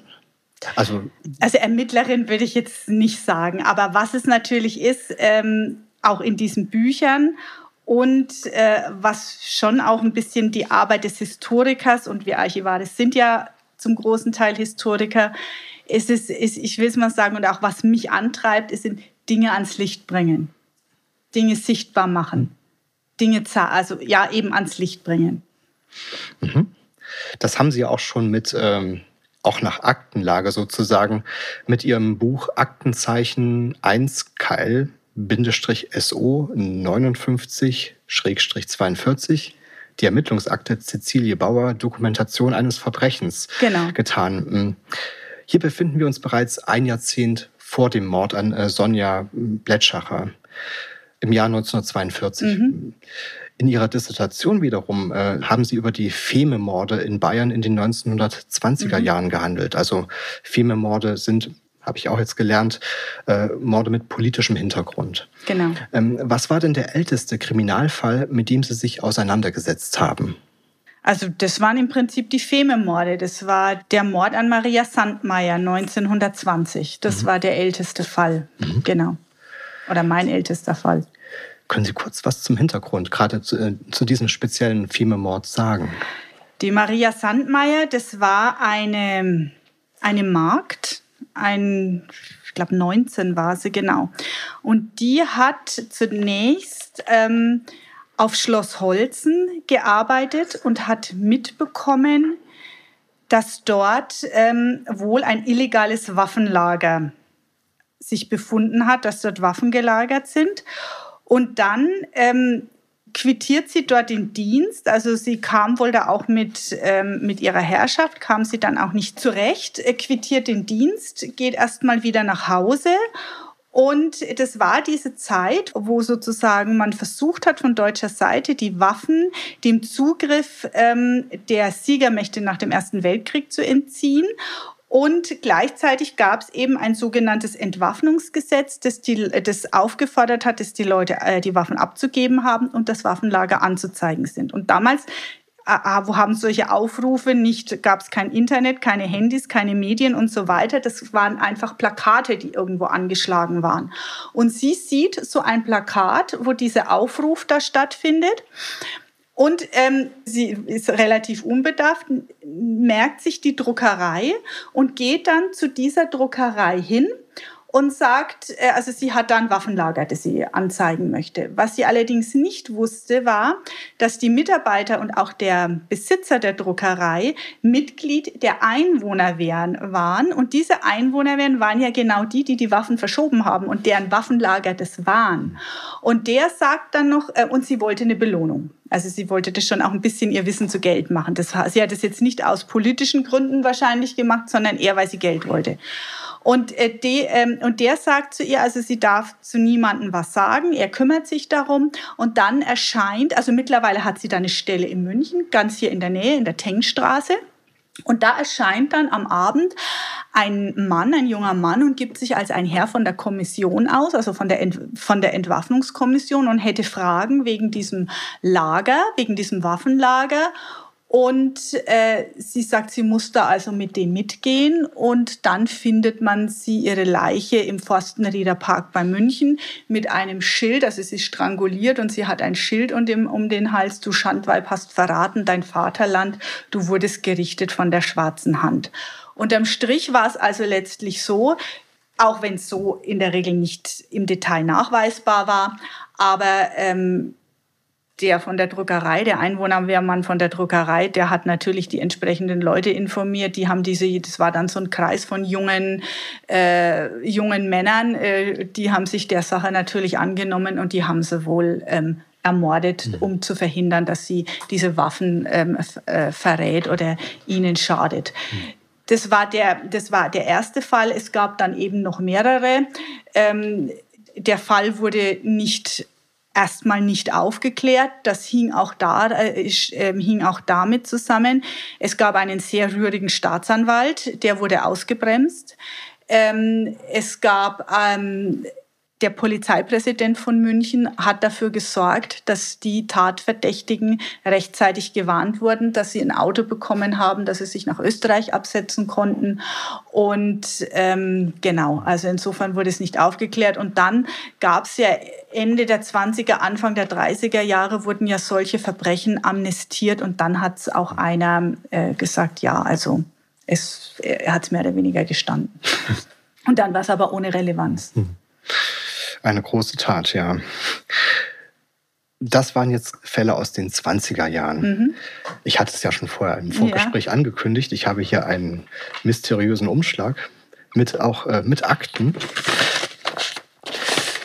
Also, also Ermittlerin würde ich jetzt nicht sagen, aber was es natürlich ist, ähm, auch in diesen Büchern und äh, was schon auch ein bisschen die Arbeit des Historikers und wir Archivare sind ja zum großen Teil Historiker, ist es, ist, ich will es mal sagen, und auch was mich antreibt, ist Dinge ans Licht bringen, Dinge sichtbar machen. Dinge, also ja, eben ans Licht bringen. Mhm. Das haben Sie auch schon mit, ähm, auch nach Aktenlage sozusagen, mit Ihrem Buch Aktenzeichen 1 KL SO 59-42, die Ermittlungsakte Cecilie Bauer, Dokumentation eines Verbrechens genau. getan. Mhm. Hier befinden wir uns bereits ein Jahrzehnt vor dem Mord an äh, Sonja Blätschacher im Jahr 1942. Mhm. In ihrer Dissertation wiederum äh, haben sie über die Fememorde in Bayern in den 1920er mhm. Jahren gehandelt. Also Fememorde sind habe ich auch jetzt gelernt, äh, Morde mit politischem Hintergrund. Genau. Ähm, was war denn der älteste Kriminalfall, mit dem Sie sich auseinandergesetzt haben? Also das waren im Prinzip die Fememorde. Das war der Mord an Maria Sandmeier 1920. Das mhm. war der älteste Fall. Mhm. Genau. Oder mein ältester Fall. Können Sie kurz was zum Hintergrund, gerade zu, äh, zu diesem speziellen Fememord sagen? Die Maria Sandmeier, das war eine, eine Magd, ein, ich glaube 19 war sie genau. Und die hat zunächst ähm, auf Schloss Holzen gearbeitet und hat mitbekommen, dass dort ähm, wohl ein illegales Waffenlager sich befunden hat, dass dort Waffen gelagert sind. Und dann ähm, quittiert sie dort den Dienst. Also sie kam wohl da auch mit, ähm, mit ihrer Herrschaft, kam sie dann auch nicht zurecht, äh, quittiert den Dienst, geht erstmal wieder nach Hause. Und das war diese Zeit, wo sozusagen man versucht hat, von deutscher Seite die Waffen dem Zugriff ähm, der Siegermächte nach dem Ersten Weltkrieg zu entziehen. Und gleichzeitig gab es eben ein sogenanntes Entwaffnungsgesetz, das, die, das aufgefordert hat, dass die Leute äh, die Waffen abzugeben haben und das Waffenlager anzuzeigen sind. Und damals wo haben solche Aufrufe nicht, gab es kein Internet, keine Handys, keine Medien und so weiter. Das waren einfach Plakate, die irgendwo angeschlagen waren. Und sie sieht so ein Plakat, wo dieser Aufruf da stattfindet. Und ähm, sie ist relativ unbedarft, merkt sich die Druckerei und geht dann zu dieser Druckerei hin und sagt, äh, also sie hat da ein Waffenlager, das sie anzeigen möchte. Was sie allerdings nicht wusste, war, dass die Mitarbeiter und auch der Besitzer der Druckerei Mitglied der Einwohnerwehren waren. Und diese Einwohnerwehren waren ja genau die, die die Waffen verschoben haben und deren Waffenlager das waren. Und der sagt dann noch, äh, und sie wollte eine Belohnung. Also sie wollte das schon auch ein bisschen ihr Wissen zu Geld machen. Das, sie hat das jetzt nicht aus politischen Gründen wahrscheinlich gemacht, sondern eher, weil sie Geld wollte. Und, äh, de, ähm, und der sagt zu ihr, also sie darf zu niemandem was sagen, er kümmert sich darum. Und dann erscheint, also mittlerweile hat sie da eine Stelle in München, ganz hier in der Nähe, in der Tengstraße. Und da erscheint dann am Abend ein Mann, ein junger Mann und gibt sich als ein Herr von der Kommission aus, also von der, Ent von der Entwaffnungskommission und hätte Fragen wegen diesem Lager, wegen diesem Waffenlager. Und äh, sie sagt, sie muss da also mit dem mitgehen. Und dann findet man sie, ihre Leiche im Forstenrieder Park bei München mit einem Schild. Also sie ist stranguliert und sie hat ein Schild um den, um den Hals. Du Schandweib hast verraten dein Vaterland. Du wurdest gerichtet von der schwarzen Hand. Unterm Strich war es also letztlich so, auch wenn es so in der Regel nicht im Detail nachweisbar war, aber ähm, der von der Druckerei, der Einwohnerwehrmann von der Druckerei, der hat natürlich die entsprechenden Leute informiert. Die haben diese, das war dann so ein Kreis von jungen, äh, jungen Männern, äh, die haben sich der Sache natürlich angenommen und die haben sie wohl ähm, ermordet, mhm. um zu verhindern, dass sie diese Waffen ähm, äh, verrät oder ihnen schadet. Mhm. Das war, der, das war der erste Fall. Es gab dann eben noch mehrere. Ähm, der Fall wurde nicht erstmal nicht aufgeklärt. Das hing auch, da, äh, äh, hing auch damit zusammen. Es gab einen sehr rührigen Staatsanwalt, der wurde ausgebremst. Ähm, es gab ähm, der Polizeipräsident von München hat dafür gesorgt, dass die Tatverdächtigen rechtzeitig gewarnt wurden, dass sie ein Auto bekommen haben, dass sie sich nach Österreich absetzen konnten. Und ähm, genau, also insofern wurde es nicht aufgeklärt. Und dann gab es ja Ende der 20er, Anfang der 30er Jahre wurden ja solche Verbrechen amnestiert und dann hat es auch einer äh, gesagt, ja, also es, er hat es mehr oder weniger gestanden. Und dann war es aber ohne Relevanz. Hm. Eine große Tat, ja. Das waren jetzt Fälle aus den 20er Jahren. Mhm. Ich hatte es ja schon vorher im Vorgespräch ja. angekündigt. Ich habe hier einen mysteriösen Umschlag mit auch äh, mit Akten.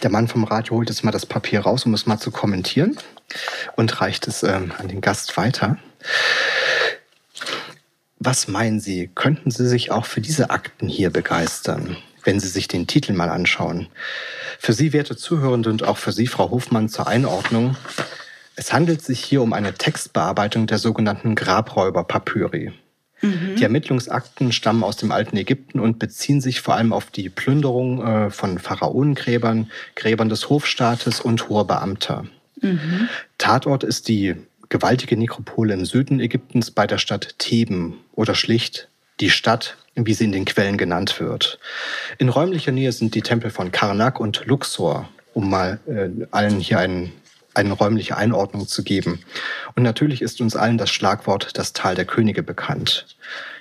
Der Mann vom Radio holt jetzt mal das Papier raus, um es mal zu kommentieren und reicht es ähm, an den Gast weiter. Was meinen Sie, könnten Sie sich auch für diese Akten hier begeistern, wenn Sie sich den Titel mal anschauen? Für Sie, werte Zuhörende und auch für Sie, Frau Hofmann, zur Einordnung. Es handelt sich hier um eine Textbearbeitung der sogenannten Grabräuber-Papyri. Mhm. Die Ermittlungsakten stammen aus dem alten Ägypten und beziehen sich vor allem auf die Plünderung äh, von Pharaonengräbern, Gräbern des Hofstaates und hoher Beamter. Mhm. Tatort ist die gewaltige Nekropole im Süden Ägyptens bei der Stadt Theben oder schlicht die Stadt wie sie in den Quellen genannt wird. In räumlicher Nähe sind die Tempel von Karnak und Luxor, um mal äh, allen hier einen, eine räumliche Einordnung zu geben. Und natürlich ist uns allen das Schlagwort das Tal der Könige bekannt.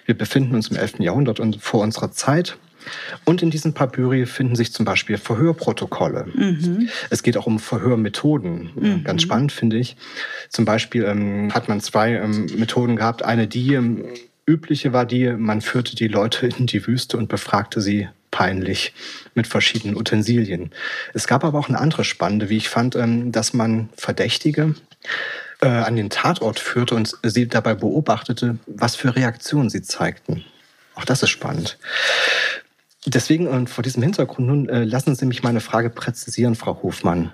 Wir befinden uns im 11. Jahrhundert und vor unserer Zeit. Und in diesen Papyri finden sich zum Beispiel Verhörprotokolle. Mhm. Es geht auch um Verhörmethoden. Mhm. Ganz spannend finde ich. Zum Beispiel ähm, hat man zwei ähm, Methoden gehabt. Eine, die ähm, übliche war die, man führte die Leute in die Wüste und befragte sie peinlich mit verschiedenen Utensilien. Es gab aber auch eine andere spannende, wie ich fand, ähm, dass man Verdächtige äh, an den Tatort führte und sie dabei beobachtete, was für Reaktionen sie zeigten. Auch das ist spannend. Deswegen und vor diesem Hintergrund nun äh, lassen Sie mich meine Frage präzisieren, Frau Hofmann.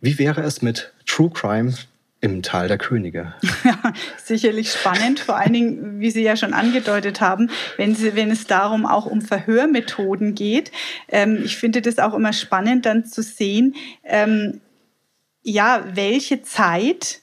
Wie wäre es mit True Crime im Tal der Könige. Ja, sicherlich spannend, vor allen Dingen, wie Sie ja schon angedeutet haben, wenn, Sie, wenn es darum auch um Verhörmethoden geht. Ähm, ich finde das auch immer spannend, dann zu sehen, ähm, ja, welche Zeit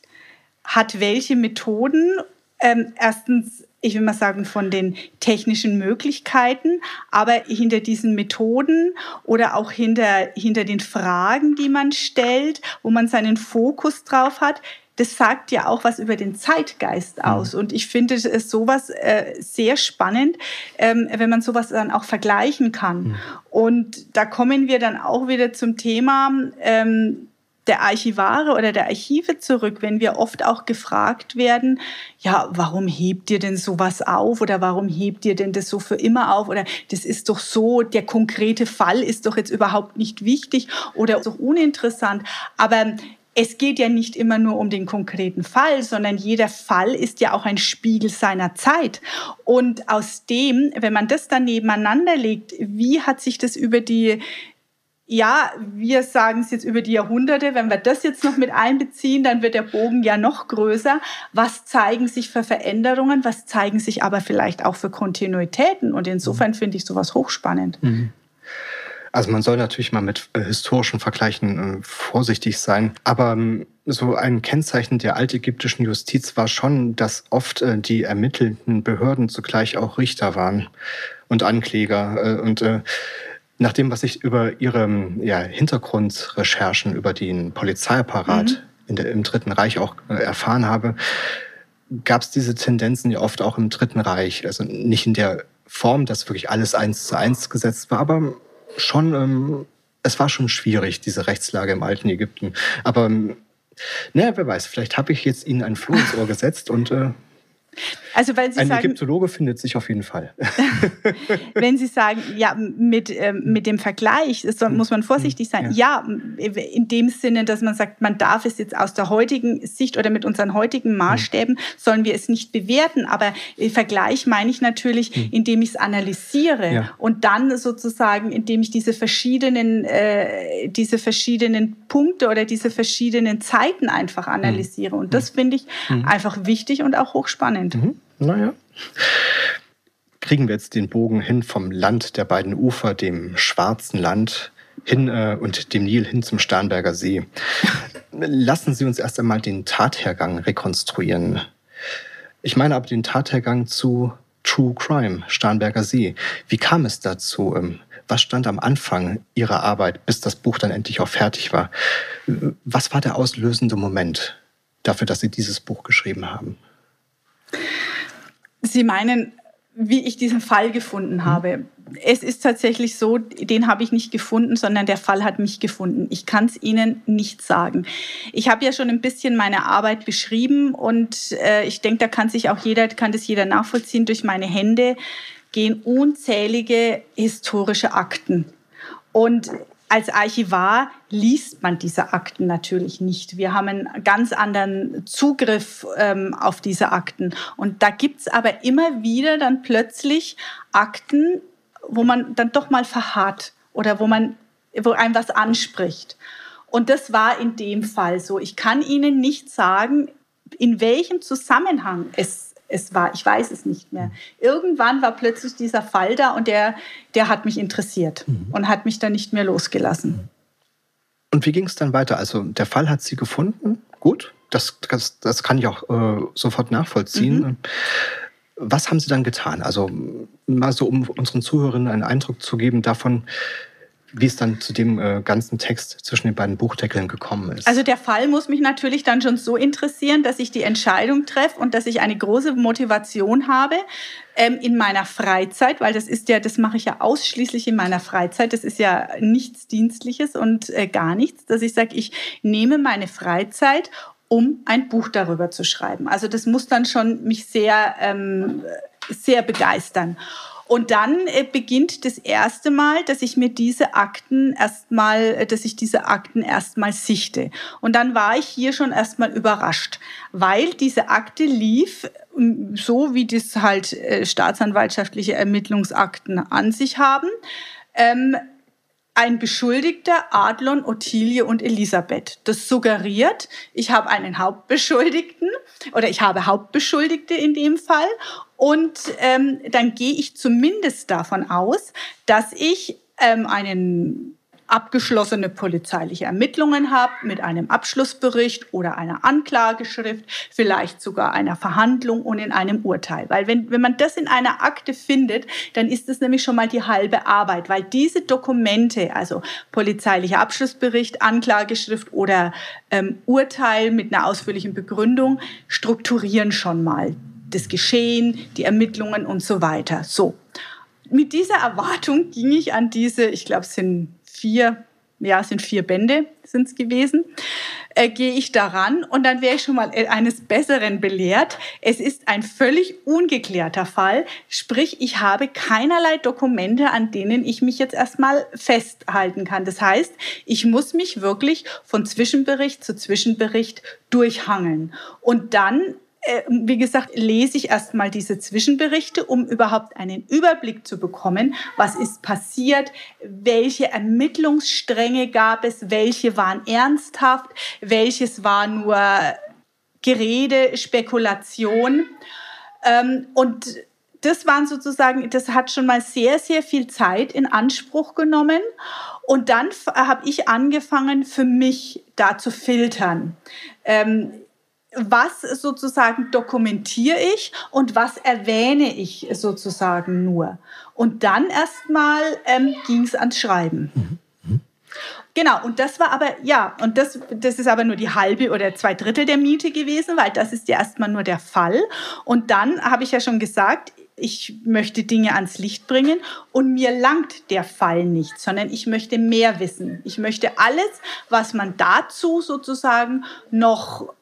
hat welche Methoden. Ähm, erstens ich will mal sagen, von den technischen Möglichkeiten, aber hinter diesen Methoden oder auch hinter, hinter den Fragen, die man stellt, wo man seinen Fokus drauf hat, das sagt ja auch was über den Zeitgeist mhm. aus. Und ich finde es sowas äh, sehr spannend, ähm, wenn man sowas dann auch vergleichen kann. Mhm. Und da kommen wir dann auch wieder zum Thema, ähm, der Archivare oder der Archive zurück, wenn wir oft auch gefragt werden, ja, warum hebt ihr denn sowas auf oder warum hebt ihr denn das so für immer auf oder das ist doch so, der konkrete Fall ist doch jetzt überhaupt nicht wichtig oder doch uninteressant. Aber es geht ja nicht immer nur um den konkreten Fall, sondern jeder Fall ist ja auch ein Spiegel seiner Zeit. Und aus dem, wenn man das dann nebeneinander legt, wie hat sich das über die ja, wir sagen es jetzt über die Jahrhunderte, wenn wir das jetzt noch mit einbeziehen, dann wird der Bogen ja noch größer. Was zeigen sich für Veränderungen, was zeigen sich aber vielleicht auch für Kontinuitäten? Und insofern finde ich sowas hochspannend. Mhm. Also man soll natürlich mal mit äh, historischen Vergleichen äh, vorsichtig sein, aber ähm, so ein Kennzeichen der altägyptischen Justiz war schon, dass oft äh, die ermittelnden Behörden zugleich auch Richter waren und Ankläger äh, und äh, nach dem, was ich über Ihre ja, Hintergrundrecherchen über den Polizeiapparat mhm. der, im Dritten Reich auch äh, erfahren habe, gab es diese Tendenzen ja oft auch im Dritten Reich. Also nicht in der Form, dass wirklich alles eins zu eins gesetzt war, aber schon, ähm, es war schon schwierig, diese Rechtslage im alten Ägypten. Aber, ähm, naja, wer weiß, vielleicht habe ich jetzt Ihnen ein Floh ins Ohr gesetzt und äh, also weil Sie Ein sagen, Ägyptologe findet sich auf jeden Fall. wenn Sie sagen, ja, mit, äh, mit dem Vergleich das hm. muss man vorsichtig sein. Ja. ja. in dem Sinne, dass man sagt, man darf es jetzt aus der heutigen Sicht oder mit unseren heutigen hm. Maßstäben, hm. sollen wir es nicht bewerten. Aber Vergleich meine ich natürlich, hm. indem ich es analysiere ja. und dann sozusagen, indem ich diese verschiedenen, äh, diese verschiedenen Punkte oder diese verschiedenen Zeiten einfach hm. analysiere. Und das finde ich einfach wichtig und auch hochspannend. Mhm. Naja. Kriegen wir jetzt den Bogen hin vom Land der beiden Ufer, dem schwarzen Land, hin äh, und dem Nil hin zum Starnberger See. Lassen Sie uns erst einmal den Tathergang rekonstruieren. Ich meine aber den Tathergang zu True Crime, Starnberger See. Wie kam es dazu? Ähm, was stand am Anfang Ihrer Arbeit, bis das Buch dann endlich auch fertig war? Was war der auslösende Moment dafür, dass Sie dieses Buch geschrieben haben? Sie meinen, wie ich diesen Fall gefunden mhm. habe. Es ist tatsächlich so, den habe ich nicht gefunden, sondern der Fall hat mich gefunden. Ich kann es Ihnen nicht sagen. Ich habe ja schon ein bisschen meine Arbeit beschrieben und äh, ich denke, da kann sich auch jeder, kann das jeder nachvollziehen. Durch meine Hände gehen unzählige historische Akten. Und als Archivar liest man diese Akten natürlich nicht. Wir haben einen ganz anderen Zugriff ähm, auf diese Akten. Und da gibt's aber immer wieder dann plötzlich Akten, wo man dann doch mal verharrt oder wo man, wo einem was anspricht. Und das war in dem Fall so. Ich kann Ihnen nicht sagen, in welchem Zusammenhang es es war. Ich weiß es nicht mehr. Irgendwann war plötzlich dieser Fall da und der, der hat mich interessiert mhm. und hat mich dann nicht mehr losgelassen. Und wie ging es dann weiter? Also der Fall hat Sie gefunden. Gut, das, das, das kann ich auch äh, sofort nachvollziehen. Mhm. Was haben Sie dann getan? Also mal so, um unseren Zuhörern einen Eindruck zu geben davon, wie es dann zu dem äh, ganzen Text zwischen den beiden Buchdeckeln gekommen ist. Also der Fall muss mich natürlich dann schon so interessieren, dass ich die Entscheidung treffe und dass ich eine große Motivation habe ähm, in meiner Freizeit, weil das ist ja, das mache ich ja ausschließlich in meiner Freizeit. Das ist ja nichts Dienstliches und äh, gar nichts, dass ich sage, ich nehme meine Freizeit um ein Buch darüber zu schreiben. Also das muss dann schon mich sehr, ähm, sehr begeistern. Und dann äh, beginnt das erste Mal, dass ich mir diese Akten erstmal, äh, dass ich diese Akten erstmal sichte. Und dann war ich hier schon erstmal überrascht, weil diese Akte lief ähm, so, wie das halt äh, staatsanwaltschaftliche Ermittlungsakten an sich haben. Ähm, ein Beschuldigter, Adlon, Ottilie und Elisabeth. Das suggeriert, ich habe einen Hauptbeschuldigten oder ich habe Hauptbeschuldigte in dem Fall und ähm, dann gehe ich zumindest davon aus, dass ich ähm, einen abgeschlossene polizeiliche Ermittlungen habe mit einem Abschlussbericht oder einer Anklageschrift, vielleicht sogar einer Verhandlung und in einem Urteil. Weil wenn, wenn man das in einer Akte findet, dann ist das nämlich schon mal die halbe Arbeit, weil diese Dokumente, also polizeilicher Abschlussbericht, Anklageschrift oder ähm, Urteil mit einer ausführlichen Begründung, strukturieren schon mal das Geschehen, die Ermittlungen und so weiter. So. Mit dieser Erwartung ging ich an diese, ich glaube, es sind vier, ja, sind vier Bände sind es gewesen, äh, gehe ich daran und dann wäre ich schon mal eines Besseren belehrt. Es ist ein völlig ungeklärter Fall, sprich, ich habe keinerlei Dokumente, an denen ich mich jetzt erstmal festhalten kann. Das heißt, ich muss mich wirklich von Zwischenbericht zu Zwischenbericht durchhangeln und dann wie gesagt, lese ich erstmal diese Zwischenberichte, um überhaupt einen Überblick zu bekommen, was ist passiert, welche Ermittlungsstränge gab es, welche waren ernsthaft, welches war nur Gerede, Spekulation. Ähm, und das waren sozusagen, das hat schon mal sehr, sehr viel Zeit in Anspruch genommen. Und dann habe ich angefangen, für mich da zu filtern. Ähm, was sozusagen dokumentiere ich und was erwähne ich sozusagen nur. Und dann erstmal ähm, ging es ans Schreiben. Mhm. Genau, und das war aber, ja, und das, das ist aber nur die halbe oder zwei Drittel der Miete gewesen, weil das ist ja erstmal nur der Fall. Und dann habe ich ja schon gesagt, ich möchte Dinge ans Licht bringen und mir langt der Fall nicht, sondern ich möchte mehr wissen. Ich möchte alles, was man dazu sozusagen noch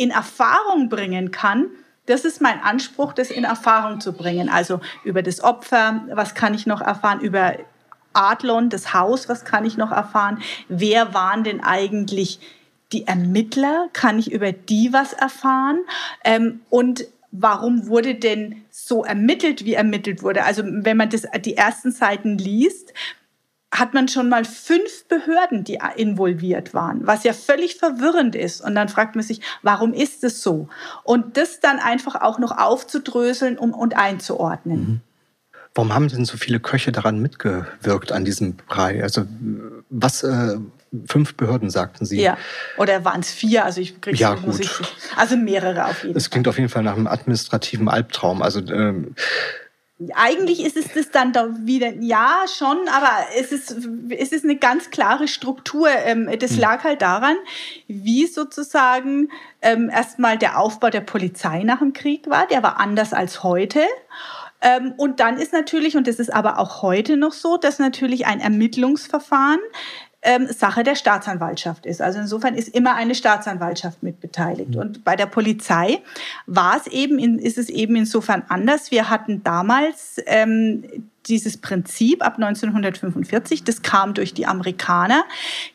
in Erfahrung bringen kann, das ist mein Anspruch, das in Erfahrung zu bringen. Also über das Opfer, was kann ich noch erfahren, über Adlon, das Haus, was kann ich noch erfahren, wer waren denn eigentlich die Ermittler, kann ich über die was erfahren ähm, und warum wurde denn so ermittelt, wie ermittelt wurde. Also wenn man das, die ersten Seiten liest, hat man schon mal fünf Behörden, die involviert waren, was ja völlig verwirrend ist. Und dann fragt man sich, warum ist es so? Und das dann einfach auch noch aufzudröseln um, und einzuordnen. Mhm. Warum haben denn so viele Köche daran mitgewirkt an diesem Brei? Also was äh, fünf Behörden sagten Sie? Ja, oder waren es vier? Also ich kriege ja, gut. Ich, also mehrere auf jeden Fall. Es klingt auf jeden Fall nach einem administrativen Albtraum. Also ähm, eigentlich ist es das dann da wieder, ja, schon, aber es ist, es ist eine ganz klare Struktur. Ähm, das hm. lag halt daran, wie sozusagen ähm, erstmal der Aufbau der Polizei nach dem Krieg war. Der war anders als heute. Ähm, und dann ist natürlich, und das ist aber auch heute noch so, dass natürlich ein Ermittlungsverfahren ähm, Sache der Staatsanwaltschaft ist. Also insofern ist immer eine Staatsanwaltschaft mit beteiligt. Mhm. Und bei der Polizei war es eben, in, ist es eben insofern anders. Wir hatten damals ähm, dieses Prinzip ab 1945, das kam durch die Amerikaner,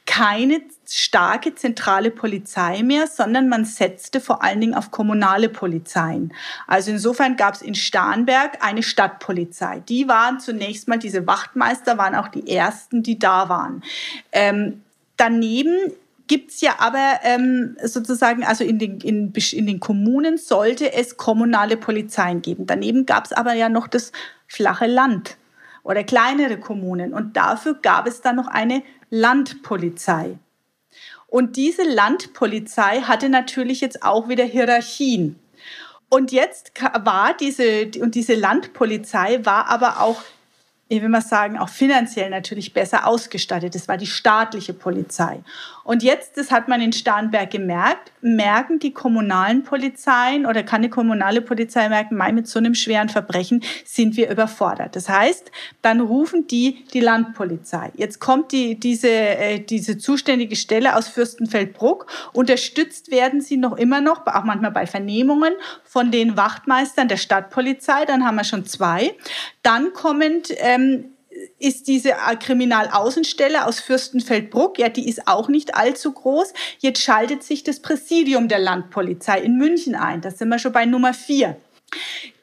keine starke zentrale Polizei mehr, sondern man setzte vor allen Dingen auf kommunale Polizeien. Also insofern gab es in Starnberg eine Stadtpolizei. Die waren zunächst mal, diese Wachtmeister waren auch die ersten, die da waren. Ähm, daneben gibt's ja aber ähm, sozusagen, also in den, in, in den Kommunen sollte es kommunale Polizeien geben. Daneben gab's aber ja noch das flache Land oder kleinere Kommunen. Und dafür gab es dann noch eine Landpolizei. Und diese Landpolizei hatte natürlich jetzt auch wieder Hierarchien. Und jetzt war diese, und diese Landpolizei war aber auch ich will mal sagen, auch finanziell natürlich besser ausgestattet. Das war die staatliche Polizei. Und jetzt, das hat man in Starnberg gemerkt, merken die kommunalen Polizeien oder kann die kommunale Polizei merken, mein, mit so einem schweren Verbrechen sind wir überfordert. Das heißt, dann rufen die die Landpolizei. Jetzt kommt die, diese, äh, diese zuständige Stelle aus Fürstenfeldbruck. Unterstützt werden sie noch immer noch, auch manchmal bei Vernehmungen, von den Wachtmeistern der Stadtpolizei. Dann haben wir schon zwei. Dann kommen ähm, ist diese äh, Kriminalaußenstelle aus Fürstenfeldbruck, ja, die ist auch nicht allzu groß. Jetzt schaltet sich das Präsidium der Landpolizei in München ein. Da sind wir schon bei Nummer vier.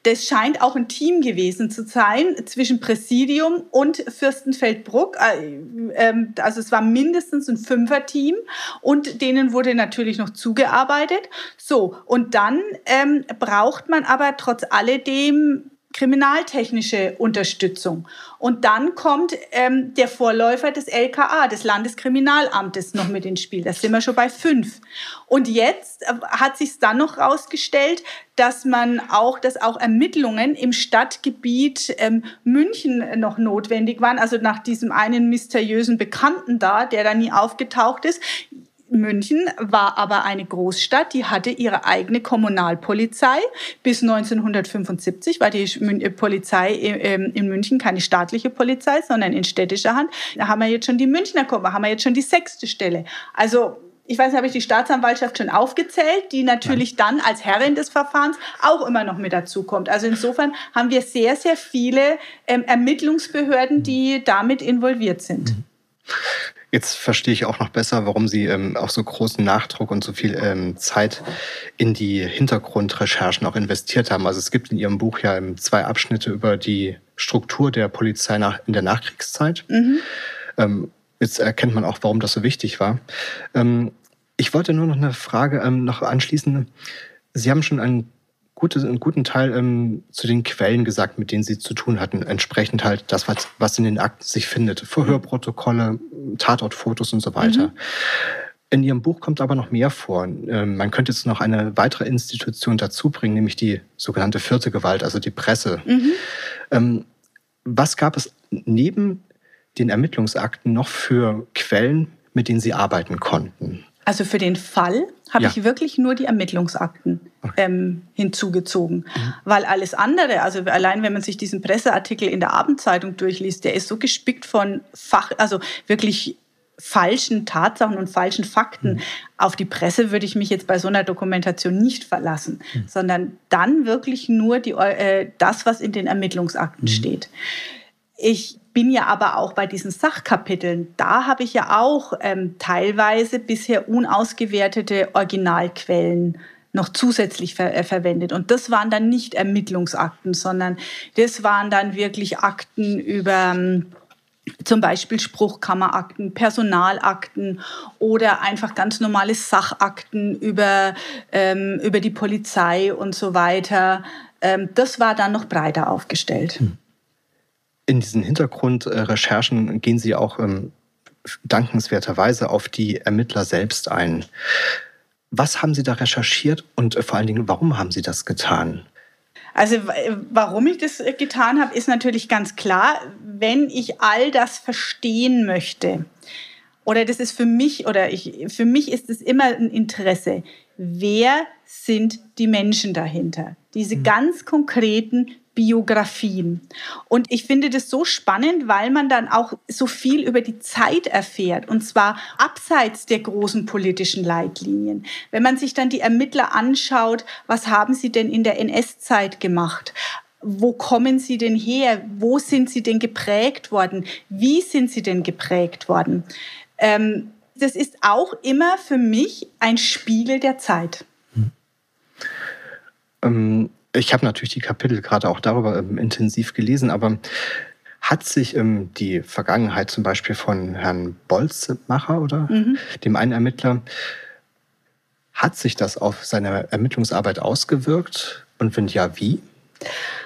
Das scheint auch ein Team gewesen zu sein zwischen Präsidium und Fürstenfeldbruck. Äh, ähm, also es war mindestens ein Fünfer-Team und denen wurde natürlich noch zugearbeitet. So, und dann ähm, braucht man aber trotz alledem kriminaltechnische Unterstützung. Und dann kommt ähm, der Vorläufer des LKA, des Landeskriminalamtes, noch mit ins Spiel. Da sind wir schon bei fünf. Und jetzt äh, hat sich dann noch herausgestellt, dass man auch, dass auch Ermittlungen im Stadtgebiet ähm, München noch notwendig waren. Also nach diesem einen mysteriösen Bekannten da, der da nie aufgetaucht ist. München war aber eine Großstadt, die hatte ihre eigene Kommunalpolizei. Bis 1975 war die äh, Polizei ähm, in München keine staatliche Polizei, sondern in städtischer Hand. Da haben wir jetzt schon die Münchner Kommune, haben wir jetzt schon die sechste Stelle. Also ich weiß nicht, habe ich die Staatsanwaltschaft schon aufgezählt, die natürlich dann als Herrin des Verfahrens auch immer noch mit dazu kommt. Also insofern haben wir sehr, sehr viele ähm, Ermittlungsbehörden, die damit involviert sind. Jetzt verstehe ich auch noch besser, warum Sie ähm, auch so großen Nachdruck und so viel ähm, Zeit in die Hintergrundrecherchen auch investiert haben. Also es gibt in Ihrem Buch ja ähm, zwei Abschnitte über die Struktur der Polizei nach, in der Nachkriegszeit. Mhm. Ähm, jetzt erkennt man auch, warum das so wichtig war. Ähm, ich wollte nur noch eine Frage ähm, noch anschließen. Sie haben schon einen gute, einen guten Teil ähm, zu den Quellen gesagt, mit denen sie zu tun hatten. Entsprechend halt das, was, was in den Akten sich findet. Verhörprotokolle, Tatortfotos und so weiter. Mhm. In Ihrem Buch kommt aber noch mehr vor. Ähm, man könnte jetzt noch eine weitere Institution dazu bringen, nämlich die sogenannte vierte Gewalt, also die Presse. Mhm. Ähm, was gab es neben den Ermittlungsakten noch für Quellen, mit denen Sie arbeiten konnten? Also für den Fall habe ja. ich wirklich nur die Ermittlungsakten okay. ähm, hinzugezogen, mhm. weil alles andere, also allein wenn man sich diesen Presseartikel in der Abendzeitung durchliest, der ist so gespickt von Fach, also wirklich falschen Tatsachen und falschen Fakten. Mhm. Auf die Presse würde ich mich jetzt bei so einer Dokumentation nicht verlassen, mhm. sondern dann wirklich nur die, äh, das, was in den Ermittlungsakten mhm. steht. Ich bin ja aber auch bei diesen Sachkapiteln, da habe ich ja auch ähm, teilweise bisher unausgewertete Originalquellen noch zusätzlich ver äh, verwendet. Und das waren dann nicht Ermittlungsakten, sondern das waren dann wirklich Akten über ähm, zum Beispiel Spruchkammerakten, Personalakten oder einfach ganz normale Sachakten über, ähm, über die Polizei und so weiter. Ähm, das war dann noch breiter aufgestellt. Hm in diesen Hintergrundrecherchen gehen Sie auch ähm, dankenswerterweise auf die Ermittler selbst ein. Was haben Sie da recherchiert und äh, vor allen Dingen, warum haben Sie das getan? Also warum ich das äh, getan habe, ist natürlich ganz klar, wenn ich all das verstehen möchte, oder das ist für mich, oder ich, für mich ist es immer ein Interesse, wer sind die Menschen dahinter? Diese mhm. ganz konkreten Biografien. Und ich finde das so spannend, weil man dann auch so viel über die Zeit erfährt, und zwar abseits der großen politischen Leitlinien. Wenn man sich dann die Ermittler anschaut, was haben sie denn in der NS-Zeit gemacht? Wo kommen sie denn her? Wo sind sie denn geprägt worden? Wie sind sie denn geprägt worden? Ähm, das ist auch immer für mich ein Spiegel der Zeit. Hm. Ähm ich habe natürlich die Kapitel gerade auch darüber ähm, intensiv gelesen, aber hat sich ähm, die Vergangenheit zum Beispiel von Herrn Bolzmacher oder mhm. dem einen Ermittler, hat sich das auf seine Ermittlungsarbeit ausgewirkt? Und wenn ja, wie?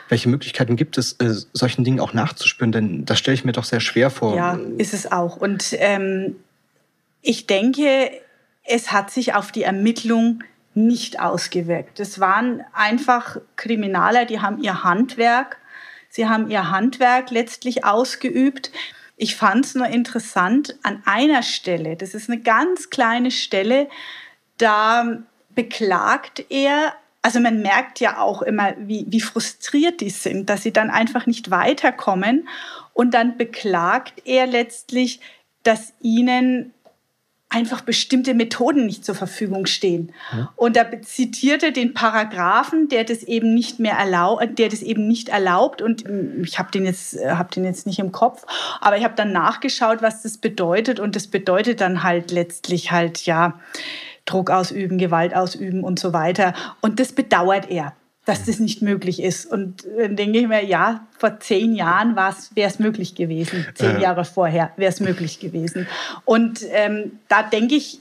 Welche Möglichkeiten gibt es, äh, solchen Dingen auch nachzuspüren? Denn das stelle ich mir doch sehr schwer vor. Ja, ist es auch. Und ähm, ich denke, es hat sich auf die Ermittlung nicht ausgewirkt. Es waren einfach Kriminaler, die haben ihr Handwerk, sie haben ihr Handwerk letztlich ausgeübt. Ich fand es nur interessant, an einer Stelle, das ist eine ganz kleine Stelle, da beklagt er, also man merkt ja auch immer, wie, wie frustriert die sind, dass sie dann einfach nicht weiterkommen. Und dann beklagt er letztlich, dass ihnen einfach bestimmte Methoden nicht zur Verfügung stehen. Ja. Und da zitierte den Paragraphen, der das eben nicht mehr erlaubt, der das eben nicht erlaubt. Und hm, ich habe den jetzt, äh, habe den jetzt nicht im Kopf, aber ich habe dann nachgeschaut, was das bedeutet. Und das bedeutet dann halt letztlich halt ja Druck ausüben, Gewalt ausüben und so weiter. Und das bedauert er dass das nicht möglich ist. Und dann denke ich mir, ja, vor zehn Jahren wäre es möglich gewesen. Zehn Jahre vorher wäre es möglich gewesen. Und ähm, da denke ich,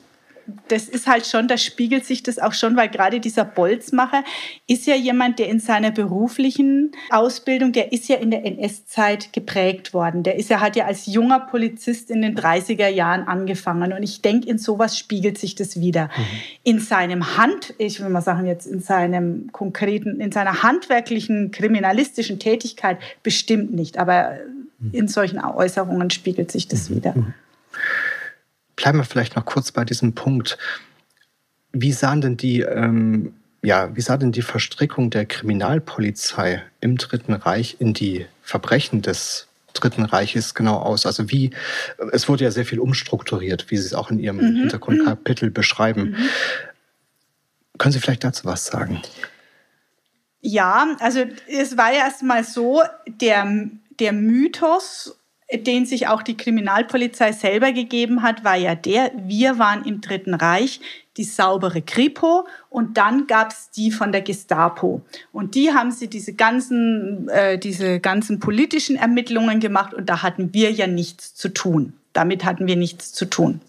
das ist halt schon, da spiegelt sich das auch schon, weil gerade dieser Bolzmacher ist ja jemand, der in seiner beruflichen Ausbildung, der ist ja in der NS-Zeit geprägt worden. Der ist ja, hat ja als junger Polizist in den 30er Jahren angefangen. Und ich denke, in sowas spiegelt sich das wieder. Mhm. In seinem Hand, ich will mal sagen, jetzt in seinem konkreten, in seiner handwerklichen, kriminalistischen Tätigkeit bestimmt nicht. Aber mhm. in solchen Äußerungen spiegelt sich das mhm. wieder. Mhm. Bleiben wir vielleicht noch kurz bei diesem Punkt. Wie sahen denn die, ähm, ja, wie sah denn die Verstrickung der Kriminalpolizei im Dritten Reich in die Verbrechen des Dritten Reiches genau aus? Also wie, es wurde ja sehr viel umstrukturiert, wie Sie es auch in Ihrem mhm. Hintergrundkapitel beschreiben. Mhm. Können Sie vielleicht dazu was sagen? Ja, also es war ja erstmal so, der, der Mythos den sich auch die Kriminalpolizei selber gegeben hat, war ja der, wir waren im Dritten Reich die saubere Kripo und dann gab es die von der Gestapo. Und die haben sie diese ganzen, äh, diese ganzen politischen Ermittlungen gemacht und da hatten wir ja nichts zu tun. Damit hatten wir nichts zu tun.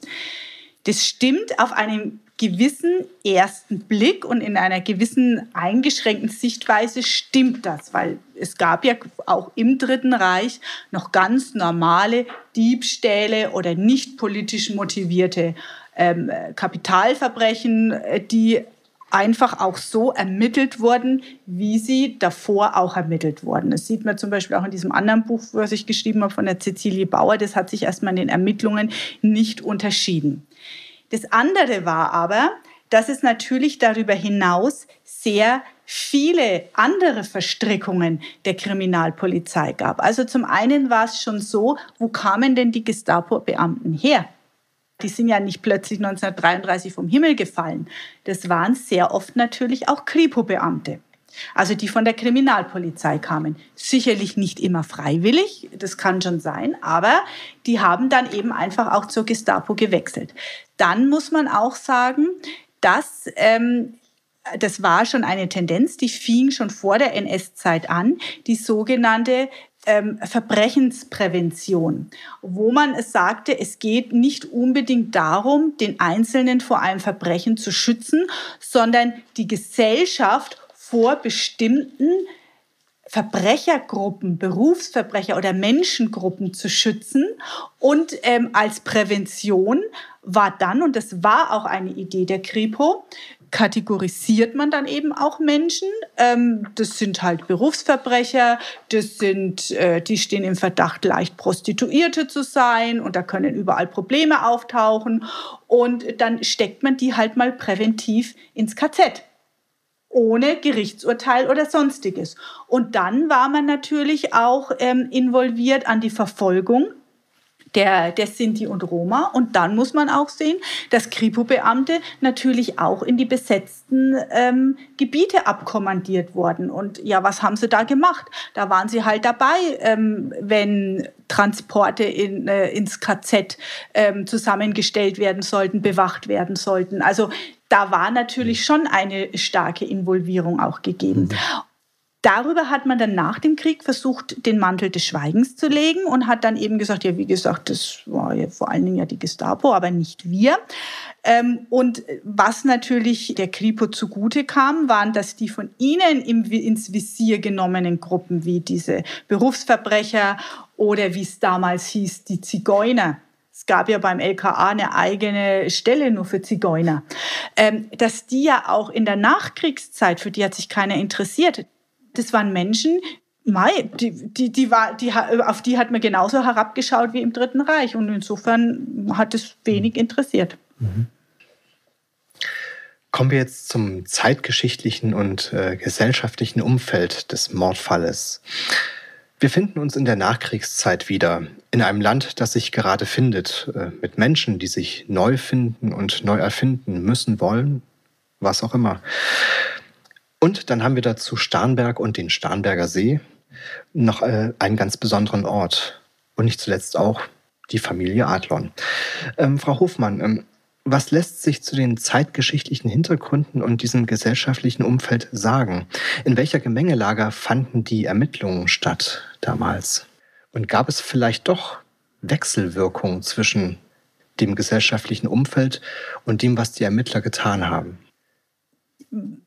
Das stimmt auf einem gewissen ersten Blick und in einer gewissen eingeschränkten Sichtweise stimmt das, weil es gab ja auch im Dritten Reich noch ganz normale Diebstähle oder nicht politisch motivierte ähm, Kapitalverbrechen, äh, die einfach auch so ermittelt wurden, wie sie davor auch ermittelt wurden. Das sieht man zum Beispiel auch in diesem anderen Buch, was ich geschrieben habe von der Cecilie Bauer. Das hat sich erstmal in den Ermittlungen nicht unterschieden. Das andere war aber, dass es natürlich darüber hinaus sehr viele andere Verstrickungen der Kriminalpolizei gab. Also zum einen war es schon so, wo kamen denn die Gestapo-Beamten her? Die sind ja nicht plötzlich 1933 vom Himmel gefallen. Das waren sehr oft natürlich auch Kripo-Beamte also die von der Kriminalpolizei kamen. Sicherlich nicht immer freiwillig, das kann schon sein, aber die haben dann eben einfach auch zur Gestapo gewechselt. Dann muss man auch sagen, dass ähm, das war schon eine Tendenz, die fing schon vor der NS-Zeit an, die sogenannte ähm, Verbrechensprävention, wo man es sagte, es geht nicht unbedingt darum, den Einzelnen vor einem Verbrechen zu schützen, sondern die Gesellschaft vor bestimmten Verbrechergruppen, Berufsverbrecher oder Menschengruppen zu schützen. Und ähm, als Prävention war dann, und das war auch eine Idee der Kripo, kategorisiert man dann eben auch Menschen. Ähm, das sind halt Berufsverbrecher, das sind, äh, die stehen im Verdacht, leicht Prostituierte zu sein und da können überall Probleme auftauchen. Und dann steckt man die halt mal präventiv ins KZ ohne Gerichtsurteil oder sonstiges. Und dann war man natürlich auch ähm, involviert an die Verfolgung der, der Sinti und Roma. Und dann muss man auch sehen, dass Kripo-Beamte natürlich auch in die besetzten ähm, Gebiete abkommandiert wurden. Und ja, was haben sie da gemacht? Da waren sie halt dabei, ähm, wenn Transporte in, äh, ins KZ ähm, zusammengestellt werden sollten, bewacht werden sollten. Also da war natürlich schon eine starke Involvierung auch gegeben. Mhm. Darüber hat man dann nach dem Krieg versucht, den Mantel des Schweigens zu legen und hat dann eben gesagt, ja, wie gesagt, das war ja vor allen Dingen ja die Gestapo, aber nicht wir. Ähm, und was natürlich der Kripo zugute kam, waren, dass die von ihnen ins Visier genommenen Gruppen wie diese Berufsverbrecher oder wie es damals hieß, die Zigeuner, es gab ja beim LKA eine eigene Stelle nur für Zigeuner, ähm, dass die ja auch in der Nachkriegszeit, für die hat sich keiner interessiert, das waren Menschen, Mei, die, die, die war, die, auf die hat man genauso herabgeschaut wie im Dritten Reich. Und insofern hat es wenig mhm. interessiert. Mhm. Kommen wir jetzt zum zeitgeschichtlichen und äh, gesellschaftlichen Umfeld des Mordfalles. Wir finden uns in der Nachkriegszeit wieder, in einem Land, das sich gerade findet, äh, mit Menschen, die sich neu finden und neu erfinden müssen, wollen, was auch immer. Und dann haben wir dazu Starnberg und den Starnberger See, noch äh, einen ganz besonderen Ort. Und nicht zuletzt auch die Familie Adlon. Ähm, Frau Hofmann, ähm, was lässt sich zu den zeitgeschichtlichen Hintergründen und diesem gesellschaftlichen Umfeld sagen? In welcher Gemengelage fanden die Ermittlungen statt damals? Und gab es vielleicht doch Wechselwirkungen zwischen dem gesellschaftlichen Umfeld und dem, was die Ermittler getan haben?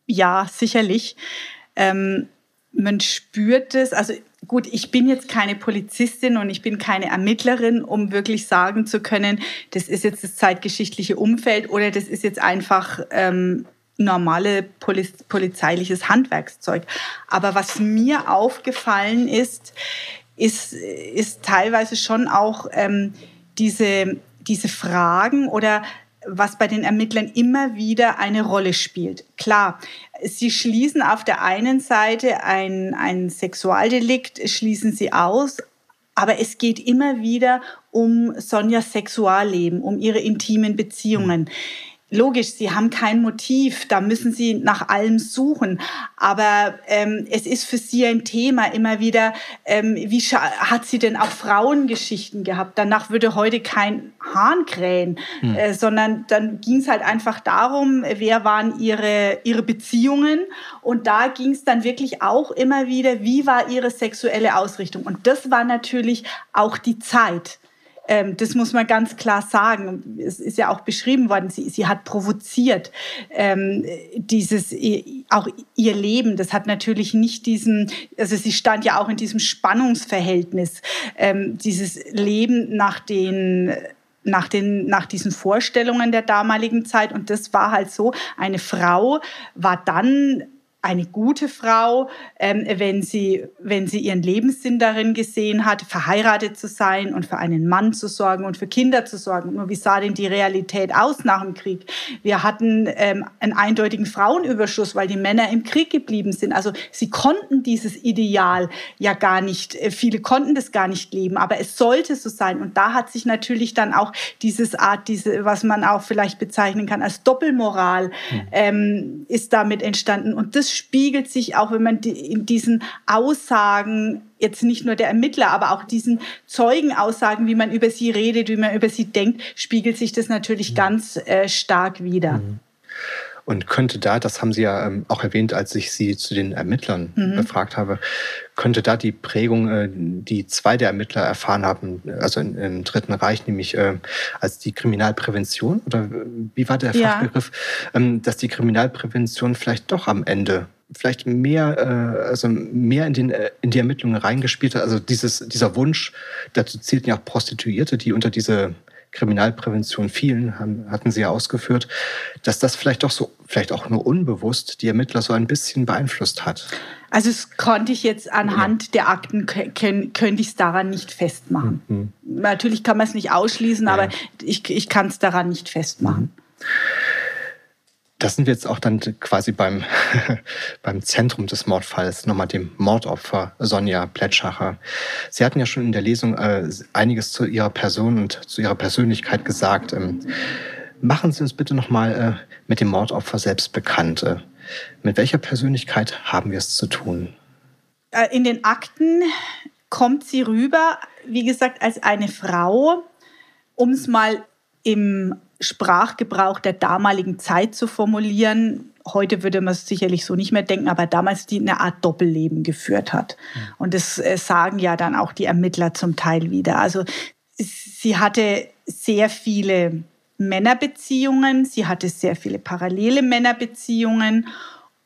Ja, sicherlich. Ähm, man spürt es, also gut, ich bin jetzt keine Polizistin und ich bin keine Ermittlerin, um wirklich sagen zu können, das ist jetzt das zeitgeschichtliche Umfeld oder das ist jetzt einfach ähm, normale Poliz polizeiliches Handwerkszeug. Aber was mir aufgefallen ist, ist, ist teilweise schon auch ähm, diese, diese Fragen oder was bei den Ermittlern immer wieder eine Rolle spielt. Klar, sie schließen auf der einen Seite ein, ein Sexualdelikt, schließen sie aus, aber es geht immer wieder um Sonjas Sexualleben, um ihre intimen Beziehungen. Mhm logisch, sie haben kein Motiv, da müssen sie nach allem suchen. Aber ähm, es ist für sie ein Thema immer wieder, ähm, wie hat sie denn auch Frauengeschichten gehabt? Danach würde heute kein Hahn krähen, hm. äh, sondern dann ging es halt einfach darum, wer waren ihre, ihre Beziehungen. Und da ging es dann wirklich auch immer wieder, wie war ihre sexuelle Ausrichtung. Und das war natürlich auch die Zeit. Ähm, das muss man ganz klar sagen. Es ist ja auch beschrieben worden, sie, sie hat provoziert. Ähm, dieses, auch ihr Leben, das hat natürlich nicht diesen, also sie stand ja auch in diesem Spannungsverhältnis, ähm, dieses Leben nach den nach, den, nach diesen Vorstellungen der damaligen Zeit. Und das war halt so, eine Frau war dann eine gute Frau, ähm, wenn, sie, wenn sie ihren Lebenssinn darin gesehen hat, verheiratet zu sein und für einen Mann zu sorgen und für Kinder zu sorgen. Nur wie sah denn die Realität aus nach dem Krieg? Wir hatten ähm, einen eindeutigen Frauenüberschuss, weil die Männer im Krieg geblieben sind. Also sie konnten dieses Ideal ja gar nicht, äh, viele konnten das gar nicht leben, aber es sollte so sein. Und da hat sich natürlich dann auch dieses Art, diese, was man auch vielleicht bezeichnen kann als Doppelmoral, mhm. ähm, ist damit entstanden. Und das spiegelt sich auch, wenn man in diesen Aussagen jetzt nicht nur der Ermittler, aber auch diesen Zeugenaussagen, wie man über sie redet, wie man über sie denkt, spiegelt sich das natürlich mhm. ganz äh, stark wider. Mhm. Und könnte da, das haben Sie ja ähm, auch erwähnt, als ich Sie zu den Ermittlern mhm. befragt habe, könnte da die Prägung, äh, die zwei der Ermittler erfahren haben, also in, im Dritten Reich, nämlich äh, als die Kriminalprävention, oder wie war der ja. Fachbegriff, ähm, dass die Kriminalprävention vielleicht doch am Ende vielleicht mehr, äh, also mehr in, den, äh, in die Ermittlungen reingespielt hat. Also dieses, dieser Wunsch, dazu zielten ja auch Prostituierte, die unter diese Kriminalprävention fielen, haben, hatten Sie ja ausgeführt, dass das vielleicht doch so, vielleicht auch nur unbewusst die Ermittler so ein bisschen beeinflusst hat. Also das konnte ich jetzt anhand ja. der Akten, könnte ich es daran nicht festmachen. Mhm. Natürlich kann man es nicht ausschließen, ja. aber ich, ich kann es daran nicht festmachen. Mhm. Da sind wir jetzt auch dann quasi beim, beim Zentrum des Mordfalls, nochmal dem Mordopfer Sonja Plätschacher. Sie hatten ja schon in der Lesung äh, einiges zu Ihrer Person und zu Ihrer Persönlichkeit gesagt. Ähm, machen Sie uns bitte nochmal äh, mit dem Mordopfer selbst bekannt. Äh, mit welcher Persönlichkeit haben wir es zu tun? Äh, in den Akten kommt sie rüber, wie gesagt, als eine Frau, um es mal im Sprachgebrauch der damaligen Zeit zu formulieren. Heute würde man es sicherlich so nicht mehr denken, aber damals die eine Art Doppelleben geführt hat. Mhm. Und das äh, sagen ja dann auch die Ermittler zum Teil wieder. Also sie hatte sehr viele Männerbeziehungen, sie hatte sehr viele parallele Männerbeziehungen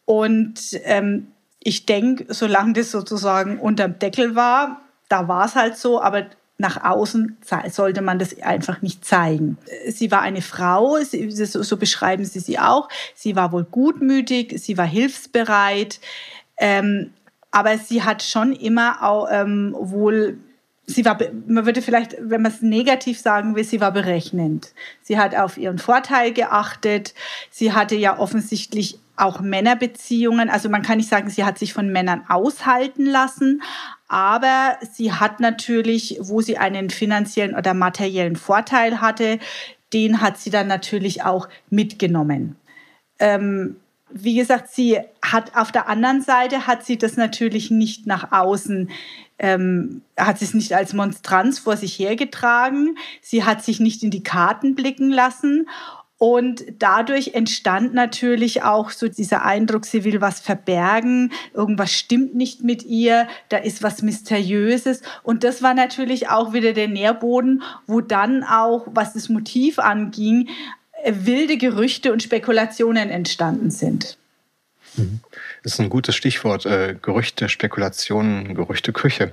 und ähm, ich denke, solange das sozusagen unterm Deckel war, da war es halt so, aber nach außen sollte man das einfach nicht zeigen. Sie war eine Frau, so beschreiben sie sie auch. Sie war wohl gutmütig, sie war hilfsbereit, ähm, aber sie hat schon immer auch ähm, wohl sie war, man würde vielleicht, wenn man es negativ sagen will, sie war berechnend. Sie hat auf ihren Vorteil geachtet. Sie hatte ja offensichtlich auch Männerbeziehungen. Also man kann nicht sagen, sie hat sich von Männern aushalten lassen, aber sie hat natürlich, wo sie einen finanziellen oder materiellen Vorteil hatte, den hat sie dann natürlich auch mitgenommen. Ähm, wie gesagt, sie hat auf der anderen Seite hat sie das natürlich nicht nach außen, ähm, hat sie es nicht als Monstranz vor sich hergetragen. Sie hat sich nicht in die Karten blicken lassen Und dadurch entstand natürlich auch so dieser Eindruck, sie will was verbergen, irgendwas stimmt nicht mit ihr, da ist was Mysteriöses. Und das war natürlich auch wieder der Nährboden, wo dann auch, was das Motiv anging, wilde Gerüchte und Spekulationen entstanden sind. Mhm. Das ist ein gutes Stichwort, äh, Gerüchte, Spekulationen, Gerüchte, Küche.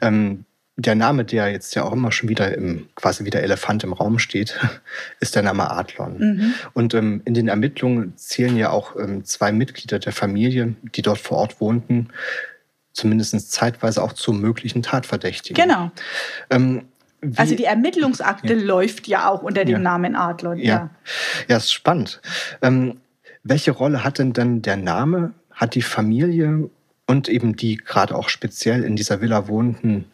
Ähm, der Name, der jetzt ja auch immer schon wieder im, quasi wie der Elefant im Raum steht, ist der Name Adlon. Mhm. Und ähm, in den Ermittlungen zählen ja auch ähm, zwei Mitglieder der Familie, die dort vor Ort wohnten, zumindest zeitweise auch zu möglichen Tatverdächtigen. Genau. Ähm, also die Ermittlungsakte ja. läuft ja auch unter dem ja. Namen Adlon. Ja, ja, ist spannend. Ähm, welche Rolle hat denn dann der Name, hat die Familie und eben die gerade auch speziell in dieser Villa wohnenden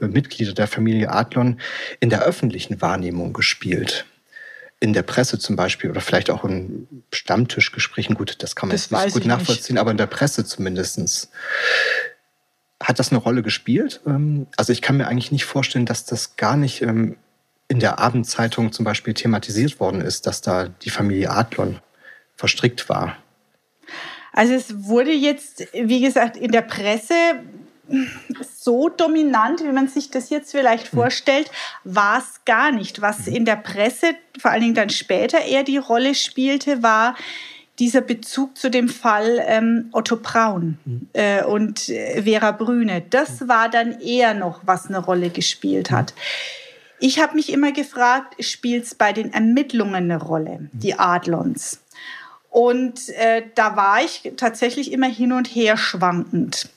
äh, Mitglieder der Familie Adlon in der öffentlichen Wahrnehmung gespielt? In der Presse zum Beispiel oder vielleicht auch in Stammtischgesprächen. Gut, das kann man das jetzt nicht gut nachvollziehen, nicht. aber in der Presse zumindest. Hat das eine Rolle gespielt? Ähm, also ich kann mir eigentlich nicht vorstellen, dass das gar nicht ähm, in der Abendzeitung zum Beispiel thematisiert worden ist, dass da die Familie Adlon verstrickt war. Also es wurde jetzt, wie gesagt, in der Presse so dominant, wie man sich das jetzt vielleicht hm. vorstellt, war es gar nicht. Was hm. in der Presse vor allen Dingen dann später eher die Rolle spielte, war dieser Bezug zu dem Fall ähm, Otto Braun hm. äh, und äh, Vera Brüne. Das war dann eher noch, was eine Rolle gespielt hat. Ich habe mich immer gefragt, spielt es bei den Ermittlungen eine Rolle, die Adlons? Und äh, da war ich tatsächlich immer hin und her schwankend.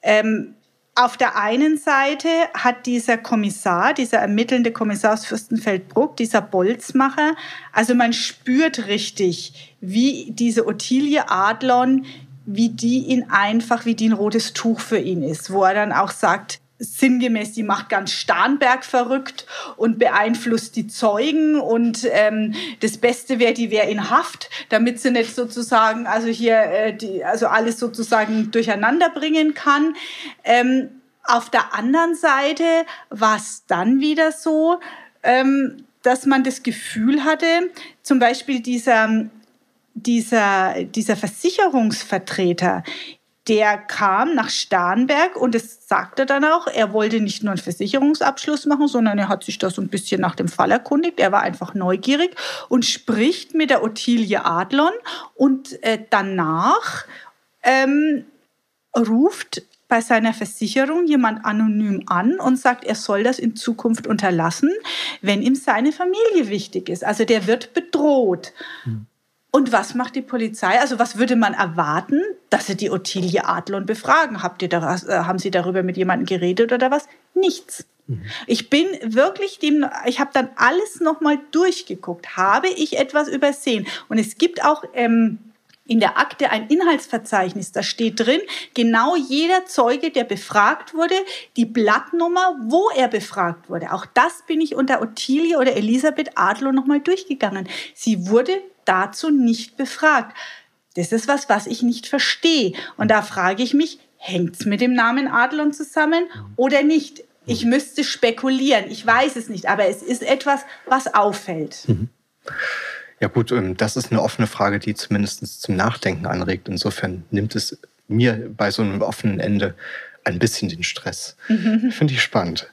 Ähm, auf der einen Seite hat dieser Kommissar, dieser ermittelnde Kommissar aus Fürstenfeldbruck, dieser Bolzmacher, also man spürt richtig, wie diese Ottilie Adlon, wie die ihn einfach, wie die ein rotes Tuch für ihn ist, wo er dann auch sagt, sinngemäß, die macht ganz Starnberg verrückt und beeinflusst die Zeugen und ähm, das Beste wäre, die wäre in Haft, damit sie nicht sozusagen, also hier, äh, die, also alles sozusagen durcheinander bringen kann. Ähm, auf der anderen Seite war es dann wieder so, ähm, dass man das Gefühl hatte, zum Beispiel dieser dieser, dieser Versicherungsvertreter, der kam nach Starnberg und es sagte dann auch, er wollte nicht nur einen Versicherungsabschluss machen, sondern er hat sich da so ein bisschen nach dem Fall erkundigt. Er war einfach neugierig und spricht mit der Ottilie Adlon und äh, danach ähm, ruft bei seiner Versicherung jemand anonym an und sagt, er soll das in Zukunft unterlassen, wenn ihm seine Familie wichtig ist. Also der wird bedroht. Hm. Und was macht die Polizei? Also was würde man erwarten, dass sie die Ottilie Adlon befragen? Habt ihr da, äh, haben Sie darüber mit jemandem geredet oder was? Nichts. Mhm. Ich bin wirklich dem, ich habe dann alles nochmal durchgeguckt. Habe ich etwas übersehen? Und es gibt auch ähm, in der Akte ein Inhaltsverzeichnis. Da steht drin, genau jeder Zeuge, der befragt wurde, die Blattnummer, wo er befragt wurde. Auch das bin ich unter Ottilie oder Elisabeth Adler nochmal durchgegangen. Sie wurde dazu nicht befragt. Das ist was, was ich nicht verstehe. Und da frage ich mich, hängt es mit dem Namen Adlon zusammen oder nicht? Ich müsste spekulieren. Ich weiß es nicht, aber es ist etwas, was auffällt. Mhm. Ja gut, ähm, das ist eine offene Frage, die zumindest zum Nachdenken anregt. Insofern nimmt es mir bei so einem offenen Ende ein bisschen den Stress. Mhm. Finde ich spannend.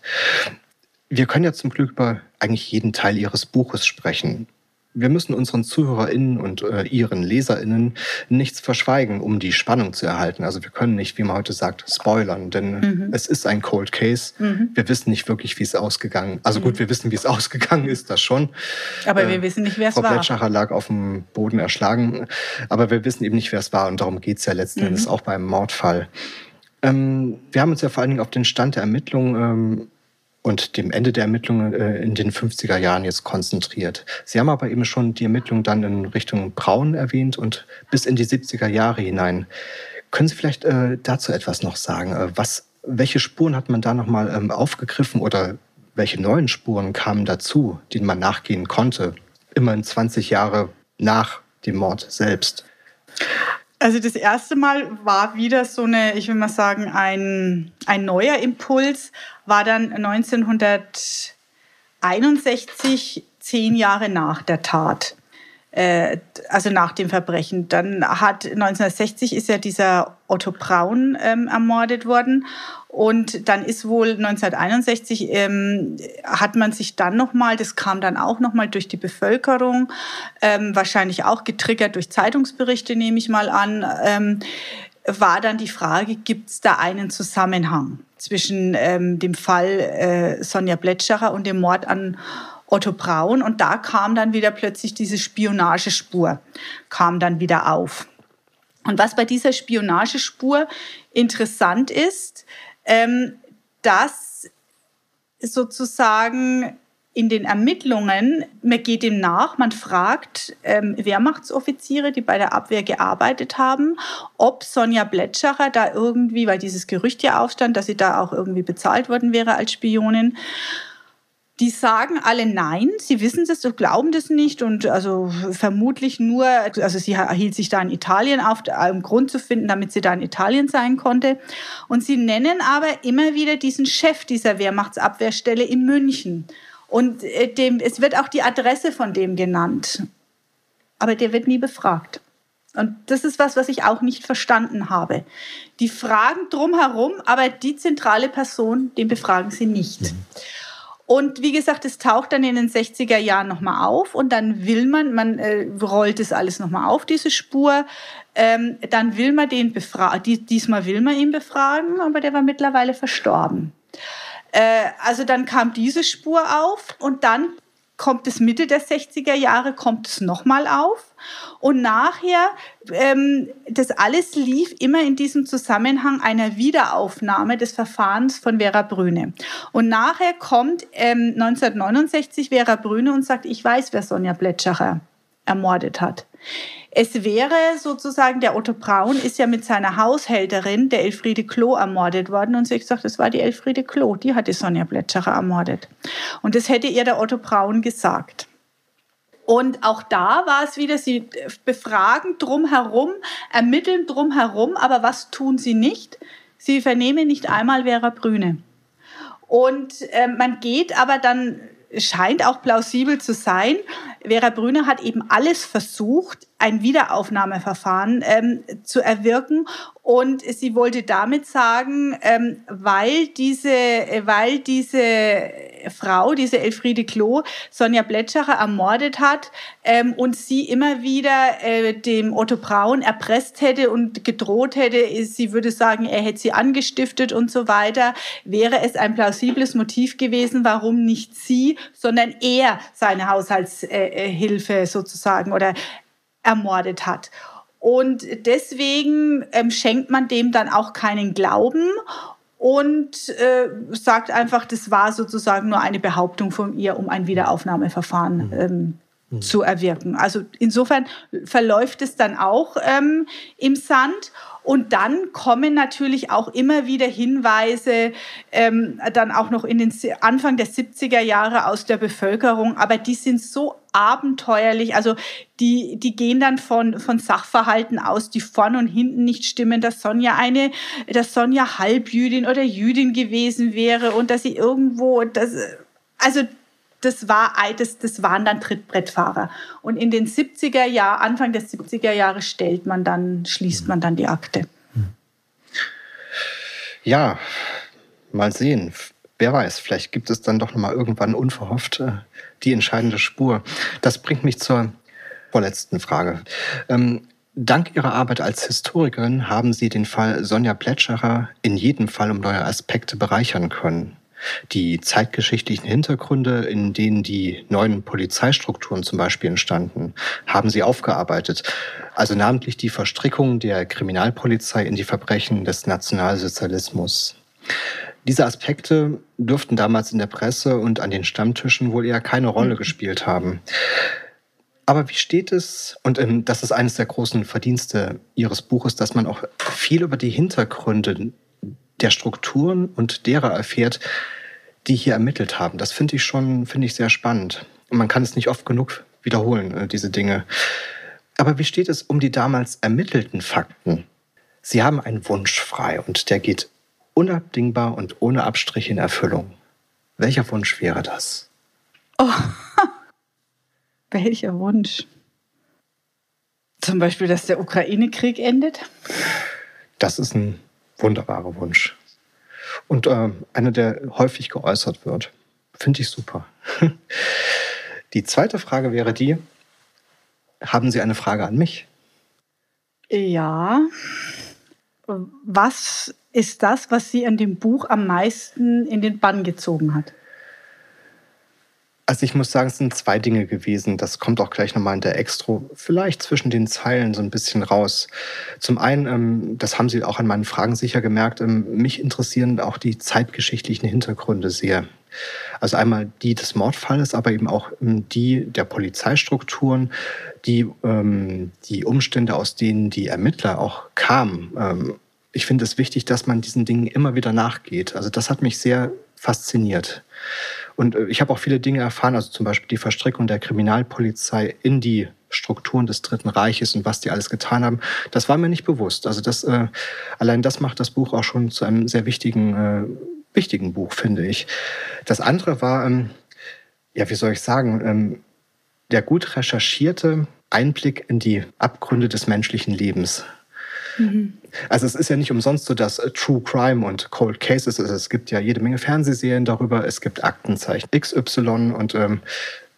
Wir können ja zum Glück über eigentlich jeden Teil Ihres Buches sprechen wir müssen unseren ZuhörerInnen und äh, ihren LeserInnen nichts verschweigen, um die Spannung zu erhalten. Also wir können nicht, wie man heute sagt, spoilern, denn mhm. es ist ein Cold Case. Mhm. Wir wissen nicht wirklich, wie es ausgegangen ist. Also mhm. gut, wir wissen, wie es ausgegangen ist, das schon. Aber äh, wir wissen nicht, wer es war. Frau Plätschacher lag auf dem Boden erschlagen, aber wir wissen eben nicht, wer es war. Und darum geht es ja letzten mhm. Endes auch beim Mordfall. Ähm, wir haben uns ja vor allen Dingen auf den Stand der Ermittlungen ähm, und dem Ende der Ermittlungen äh, in den 50er Jahren jetzt konzentriert. Sie haben aber eben schon die Ermittlungen dann in Richtung Braun erwähnt und bis in die 70er Jahre hinein. Können Sie vielleicht äh, dazu etwas noch sagen? Äh, was, welche Spuren hat man da nochmal ähm, aufgegriffen oder welche neuen Spuren kamen dazu, denen man nachgehen konnte? Immerhin 20 Jahre nach dem Mord selbst. Also das erste Mal war wieder so eine, ich will mal sagen, ein, ein neuer Impuls, war dann 1961, zehn Jahre nach der Tat. Äh, also nach dem Verbrechen. Dann hat 1960 ist ja dieser Otto Braun ähm, ermordet worden und dann ist wohl 1961 ähm, hat man sich dann nochmal, das kam dann auch nochmal durch die Bevölkerung, ähm, wahrscheinlich auch getriggert durch Zeitungsberichte, nehme ich mal an, ähm, war dann die Frage, gibt es da einen Zusammenhang zwischen ähm, dem Fall äh, Sonja Bletscherer und dem Mord an Otto Braun? Und da kam dann wieder plötzlich diese Spionagespur, kam dann wieder auf. Und was bei dieser Spionagespur interessant ist, ähm, dass sozusagen in den Ermittlungen, man geht dem nach, man fragt ähm, Wehrmachtsoffiziere, die bei der Abwehr gearbeitet haben, ob Sonja Bletscherer da irgendwie, weil dieses Gerücht ja aufstand, dass sie da auch irgendwie bezahlt worden wäre als Spionin, die sagen alle nein, sie wissen das glauben das nicht und also vermutlich nur, also sie hielt sich da in Italien auf, um Grund zu finden, damit sie da in Italien sein konnte. Und sie nennen aber immer wieder diesen Chef dieser Wehrmachtsabwehrstelle in München. Und äh, dem, es wird auch die Adresse von dem genannt. Aber der wird nie befragt. Und das ist was, was ich auch nicht verstanden habe. Die fragen drumherum, aber die zentrale Person, den befragen sie nicht. Mhm. Und wie gesagt, es taucht dann in den 60er Jahren nochmal auf und dann will man, man äh, rollt es alles nochmal auf, diese Spur. Ähm, dann will man den befragen, diesmal will man ihn befragen, aber der war mittlerweile verstorben. Äh, also dann kam diese Spur auf und dann kommt es Mitte der 60er Jahre, kommt es nochmal auf. Und nachher, ähm, das alles lief immer in diesem Zusammenhang einer Wiederaufnahme des Verfahrens von Vera Brüne. Und nachher kommt ähm, 1969 Vera Brüne und sagt, ich weiß, wer Sonja Bletschacher ermordet hat. Es wäre sozusagen, der Otto Braun ist ja mit seiner Haushälterin, der Elfriede Klo, ermordet worden. Und sie hat gesagt, das war die Elfriede Klo, die hat die Sonja Bletscherer ermordet. Und das hätte ihr der Otto Braun gesagt. Und auch da war es wieder, sie befragen drumherum, ermitteln drumherum, aber was tun sie nicht? Sie vernehmen nicht einmal Vera Brüne. Und äh, man geht aber dann scheint auch plausibel zu sein. Vera Brüner hat eben alles versucht, ein Wiederaufnahmeverfahren ähm, zu erwirken. Und sie wollte damit sagen, ähm, weil, diese, weil diese Frau, diese Elfriede Klo, Sonja Bletschacher ermordet hat ähm, und sie immer wieder äh, dem Otto Braun erpresst hätte und gedroht hätte, sie würde sagen, er hätte sie angestiftet und so weiter, wäre es ein plausibles Motiv gewesen, warum nicht sie, sondern er seine Haushaltshilfe äh, sozusagen oder ermordet hat. Und deswegen ähm, schenkt man dem dann auch keinen Glauben und äh, sagt einfach, das war sozusagen nur eine Behauptung von ihr, um ein Wiederaufnahmeverfahren mhm. ähm, mhm. zu erwirken. Also insofern verläuft es dann auch ähm, im Sand. Und dann kommen natürlich auch immer wieder Hinweise, ähm, dann auch noch in den Anfang der 70er Jahre aus der Bevölkerung, aber die sind so abenteuerlich. Also die, die gehen dann von, von Sachverhalten aus, die vorn und hinten nicht stimmen, dass Sonja eine, dass Sonja Halbjüdin oder Jüdin gewesen wäre und dass sie irgendwo, das, also das, war, das, das waren dann Trittbrettfahrer. Und in den 70er Jahren, Anfang der 70er Jahre stellt man dann, schließt man dann die Akte. Ja, mal sehen. Wer weiß, vielleicht gibt es dann doch noch mal irgendwann unverhofft äh, die entscheidende Spur. Das bringt mich zur vorletzten Frage. Ähm, dank Ihrer Arbeit als Historikerin haben Sie den Fall Sonja Plätschacher in jedem Fall um neue Aspekte bereichern können. Die zeitgeschichtlichen Hintergründe, in denen die neuen Polizeistrukturen zum Beispiel entstanden, haben sie aufgearbeitet. Also namentlich die Verstrickung der Kriminalpolizei in die Verbrechen des Nationalsozialismus. Diese Aspekte dürften damals in der Presse und an den Stammtischen wohl eher keine Rolle gespielt haben. Aber wie steht es, und ähm, das ist eines der großen Verdienste Ihres Buches, dass man auch viel über die Hintergründe der Strukturen und derer erfährt, die hier ermittelt haben. Das finde ich schon, finde ich sehr spannend. Und man kann es nicht oft genug wiederholen, äh, diese Dinge. Aber wie steht es um die damals ermittelten Fakten? Sie haben einen Wunsch frei und der geht unabdingbar und ohne Abstrich in Erfüllung. Welcher Wunsch wäre das? Oh, welcher Wunsch? Zum Beispiel, dass der Ukraine-Krieg endet. Das ist ein wunderbarer Wunsch. Und äh, einer, der häufig geäußert wird. Finde ich super. Die zweite Frage wäre die, haben Sie eine Frage an mich? Ja. Was ist das, was Sie an dem Buch am meisten in den Bann gezogen hat? Also ich muss sagen, es sind zwei Dinge gewesen. Das kommt auch gleich nochmal in der Extro, vielleicht zwischen den Zeilen so ein bisschen raus. Zum einen, ähm, das haben Sie auch an meinen Fragen sicher gemerkt, ähm, mich interessieren auch die zeitgeschichtlichen Hintergründe sehr. Also einmal die des Mordfalles, aber eben auch ähm, die der Polizeistrukturen, die, die Umstände, aus denen die Ermittler auch kamen. ich finde es wichtig, dass man diesen Dingen immer wieder nachgeht. Also das hat mich sehr fasziniert. Und äh, ich habe auch viele Dinge erfahren, also zum Beispiel die Verstrickung der Kriminalpolizei in die Strukturen des Dritten Reiches und was die alles getan haben. Das war mir nicht bewusst. Also das, äh, allein das macht das Buch auch schon zu einem sehr wichtigen, äh, wichtigen Buch, finde ich. Das andere war, ähm, ja, wie soll ich sagen, ähm, der gut recherchierte Einblick in die Abgründe des menschlichen Lebens. Mhm. Also es ist ja nicht umsonst so, dass äh, True Crime und Cold Cases, also es gibt ja jede Menge Fernsehserien darüber, es gibt Aktenzeichen XY und ähm,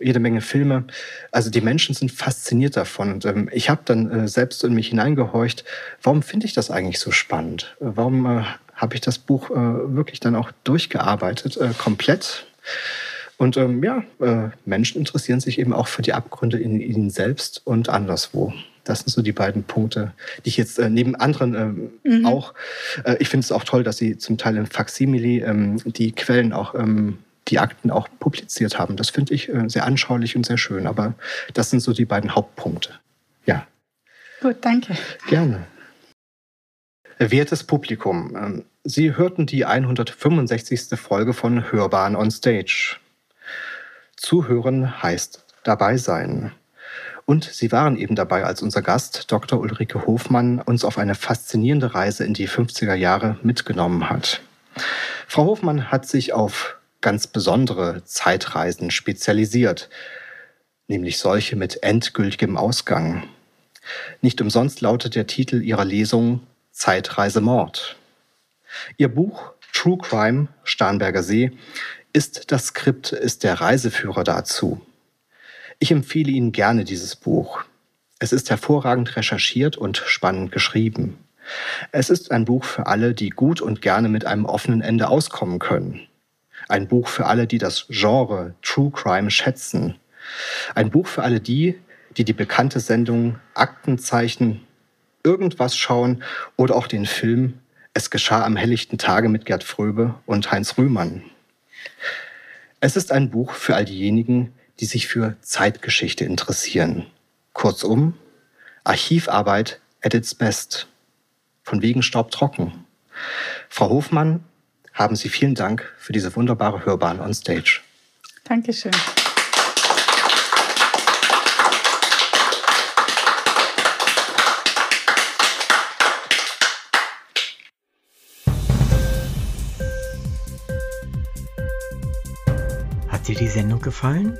jede Menge Filme. Also die Menschen sind fasziniert davon. Und ähm, ich habe dann äh, selbst in mich hineingehorcht, warum finde ich das eigentlich so spannend? Äh, warum äh, habe ich das Buch äh, wirklich dann auch durchgearbeitet, äh, komplett? Und ähm, ja, Menschen interessieren sich eben auch für die Abgründe in ihnen selbst und anderswo. Das sind so die beiden Punkte, die ich jetzt äh, neben anderen ähm, mhm. auch. Äh, ich finde es auch toll, dass Sie zum Teil in Faksimile ähm, die Quellen auch, ähm, die Akten auch publiziert haben. Das finde ich äh, sehr anschaulich und sehr schön. Aber das sind so die beiden Hauptpunkte. Ja. Gut, danke. Gerne. Wertes Publikum, ähm, Sie hörten die 165. Folge von Hörbahn on Stage. Zuhören heißt dabei sein. Und Sie waren eben dabei, als unser Gast Dr. Ulrike Hofmann uns auf eine faszinierende Reise in die 50er Jahre mitgenommen hat. Frau Hofmann hat sich auf ganz besondere Zeitreisen spezialisiert, nämlich solche mit endgültigem Ausgang. Nicht umsonst lautet der Titel ihrer Lesung Zeitreise Mord. Ihr Buch True Crime Starnberger See ist das Skript, ist der Reiseführer dazu. Ich empfehle Ihnen gerne dieses Buch. Es ist hervorragend recherchiert und spannend geschrieben. Es ist ein Buch für alle, die gut und gerne mit einem offenen Ende auskommen können. Ein Buch für alle, die das Genre True Crime schätzen. Ein Buch für alle die, die die bekannte Sendung Aktenzeichen irgendwas schauen oder auch den Film Es geschah am helllichten Tage mit Gerd Fröbe und Heinz Rühmann. Es ist ein Buch für all diejenigen, die sich für Zeitgeschichte interessieren. Kurzum, Archivarbeit at its best. Von wegen Staub trocken. Frau Hofmann, haben Sie vielen Dank für diese wunderbare Hörbahn on Stage. Dankeschön. Hat dir die Sendung gefallen?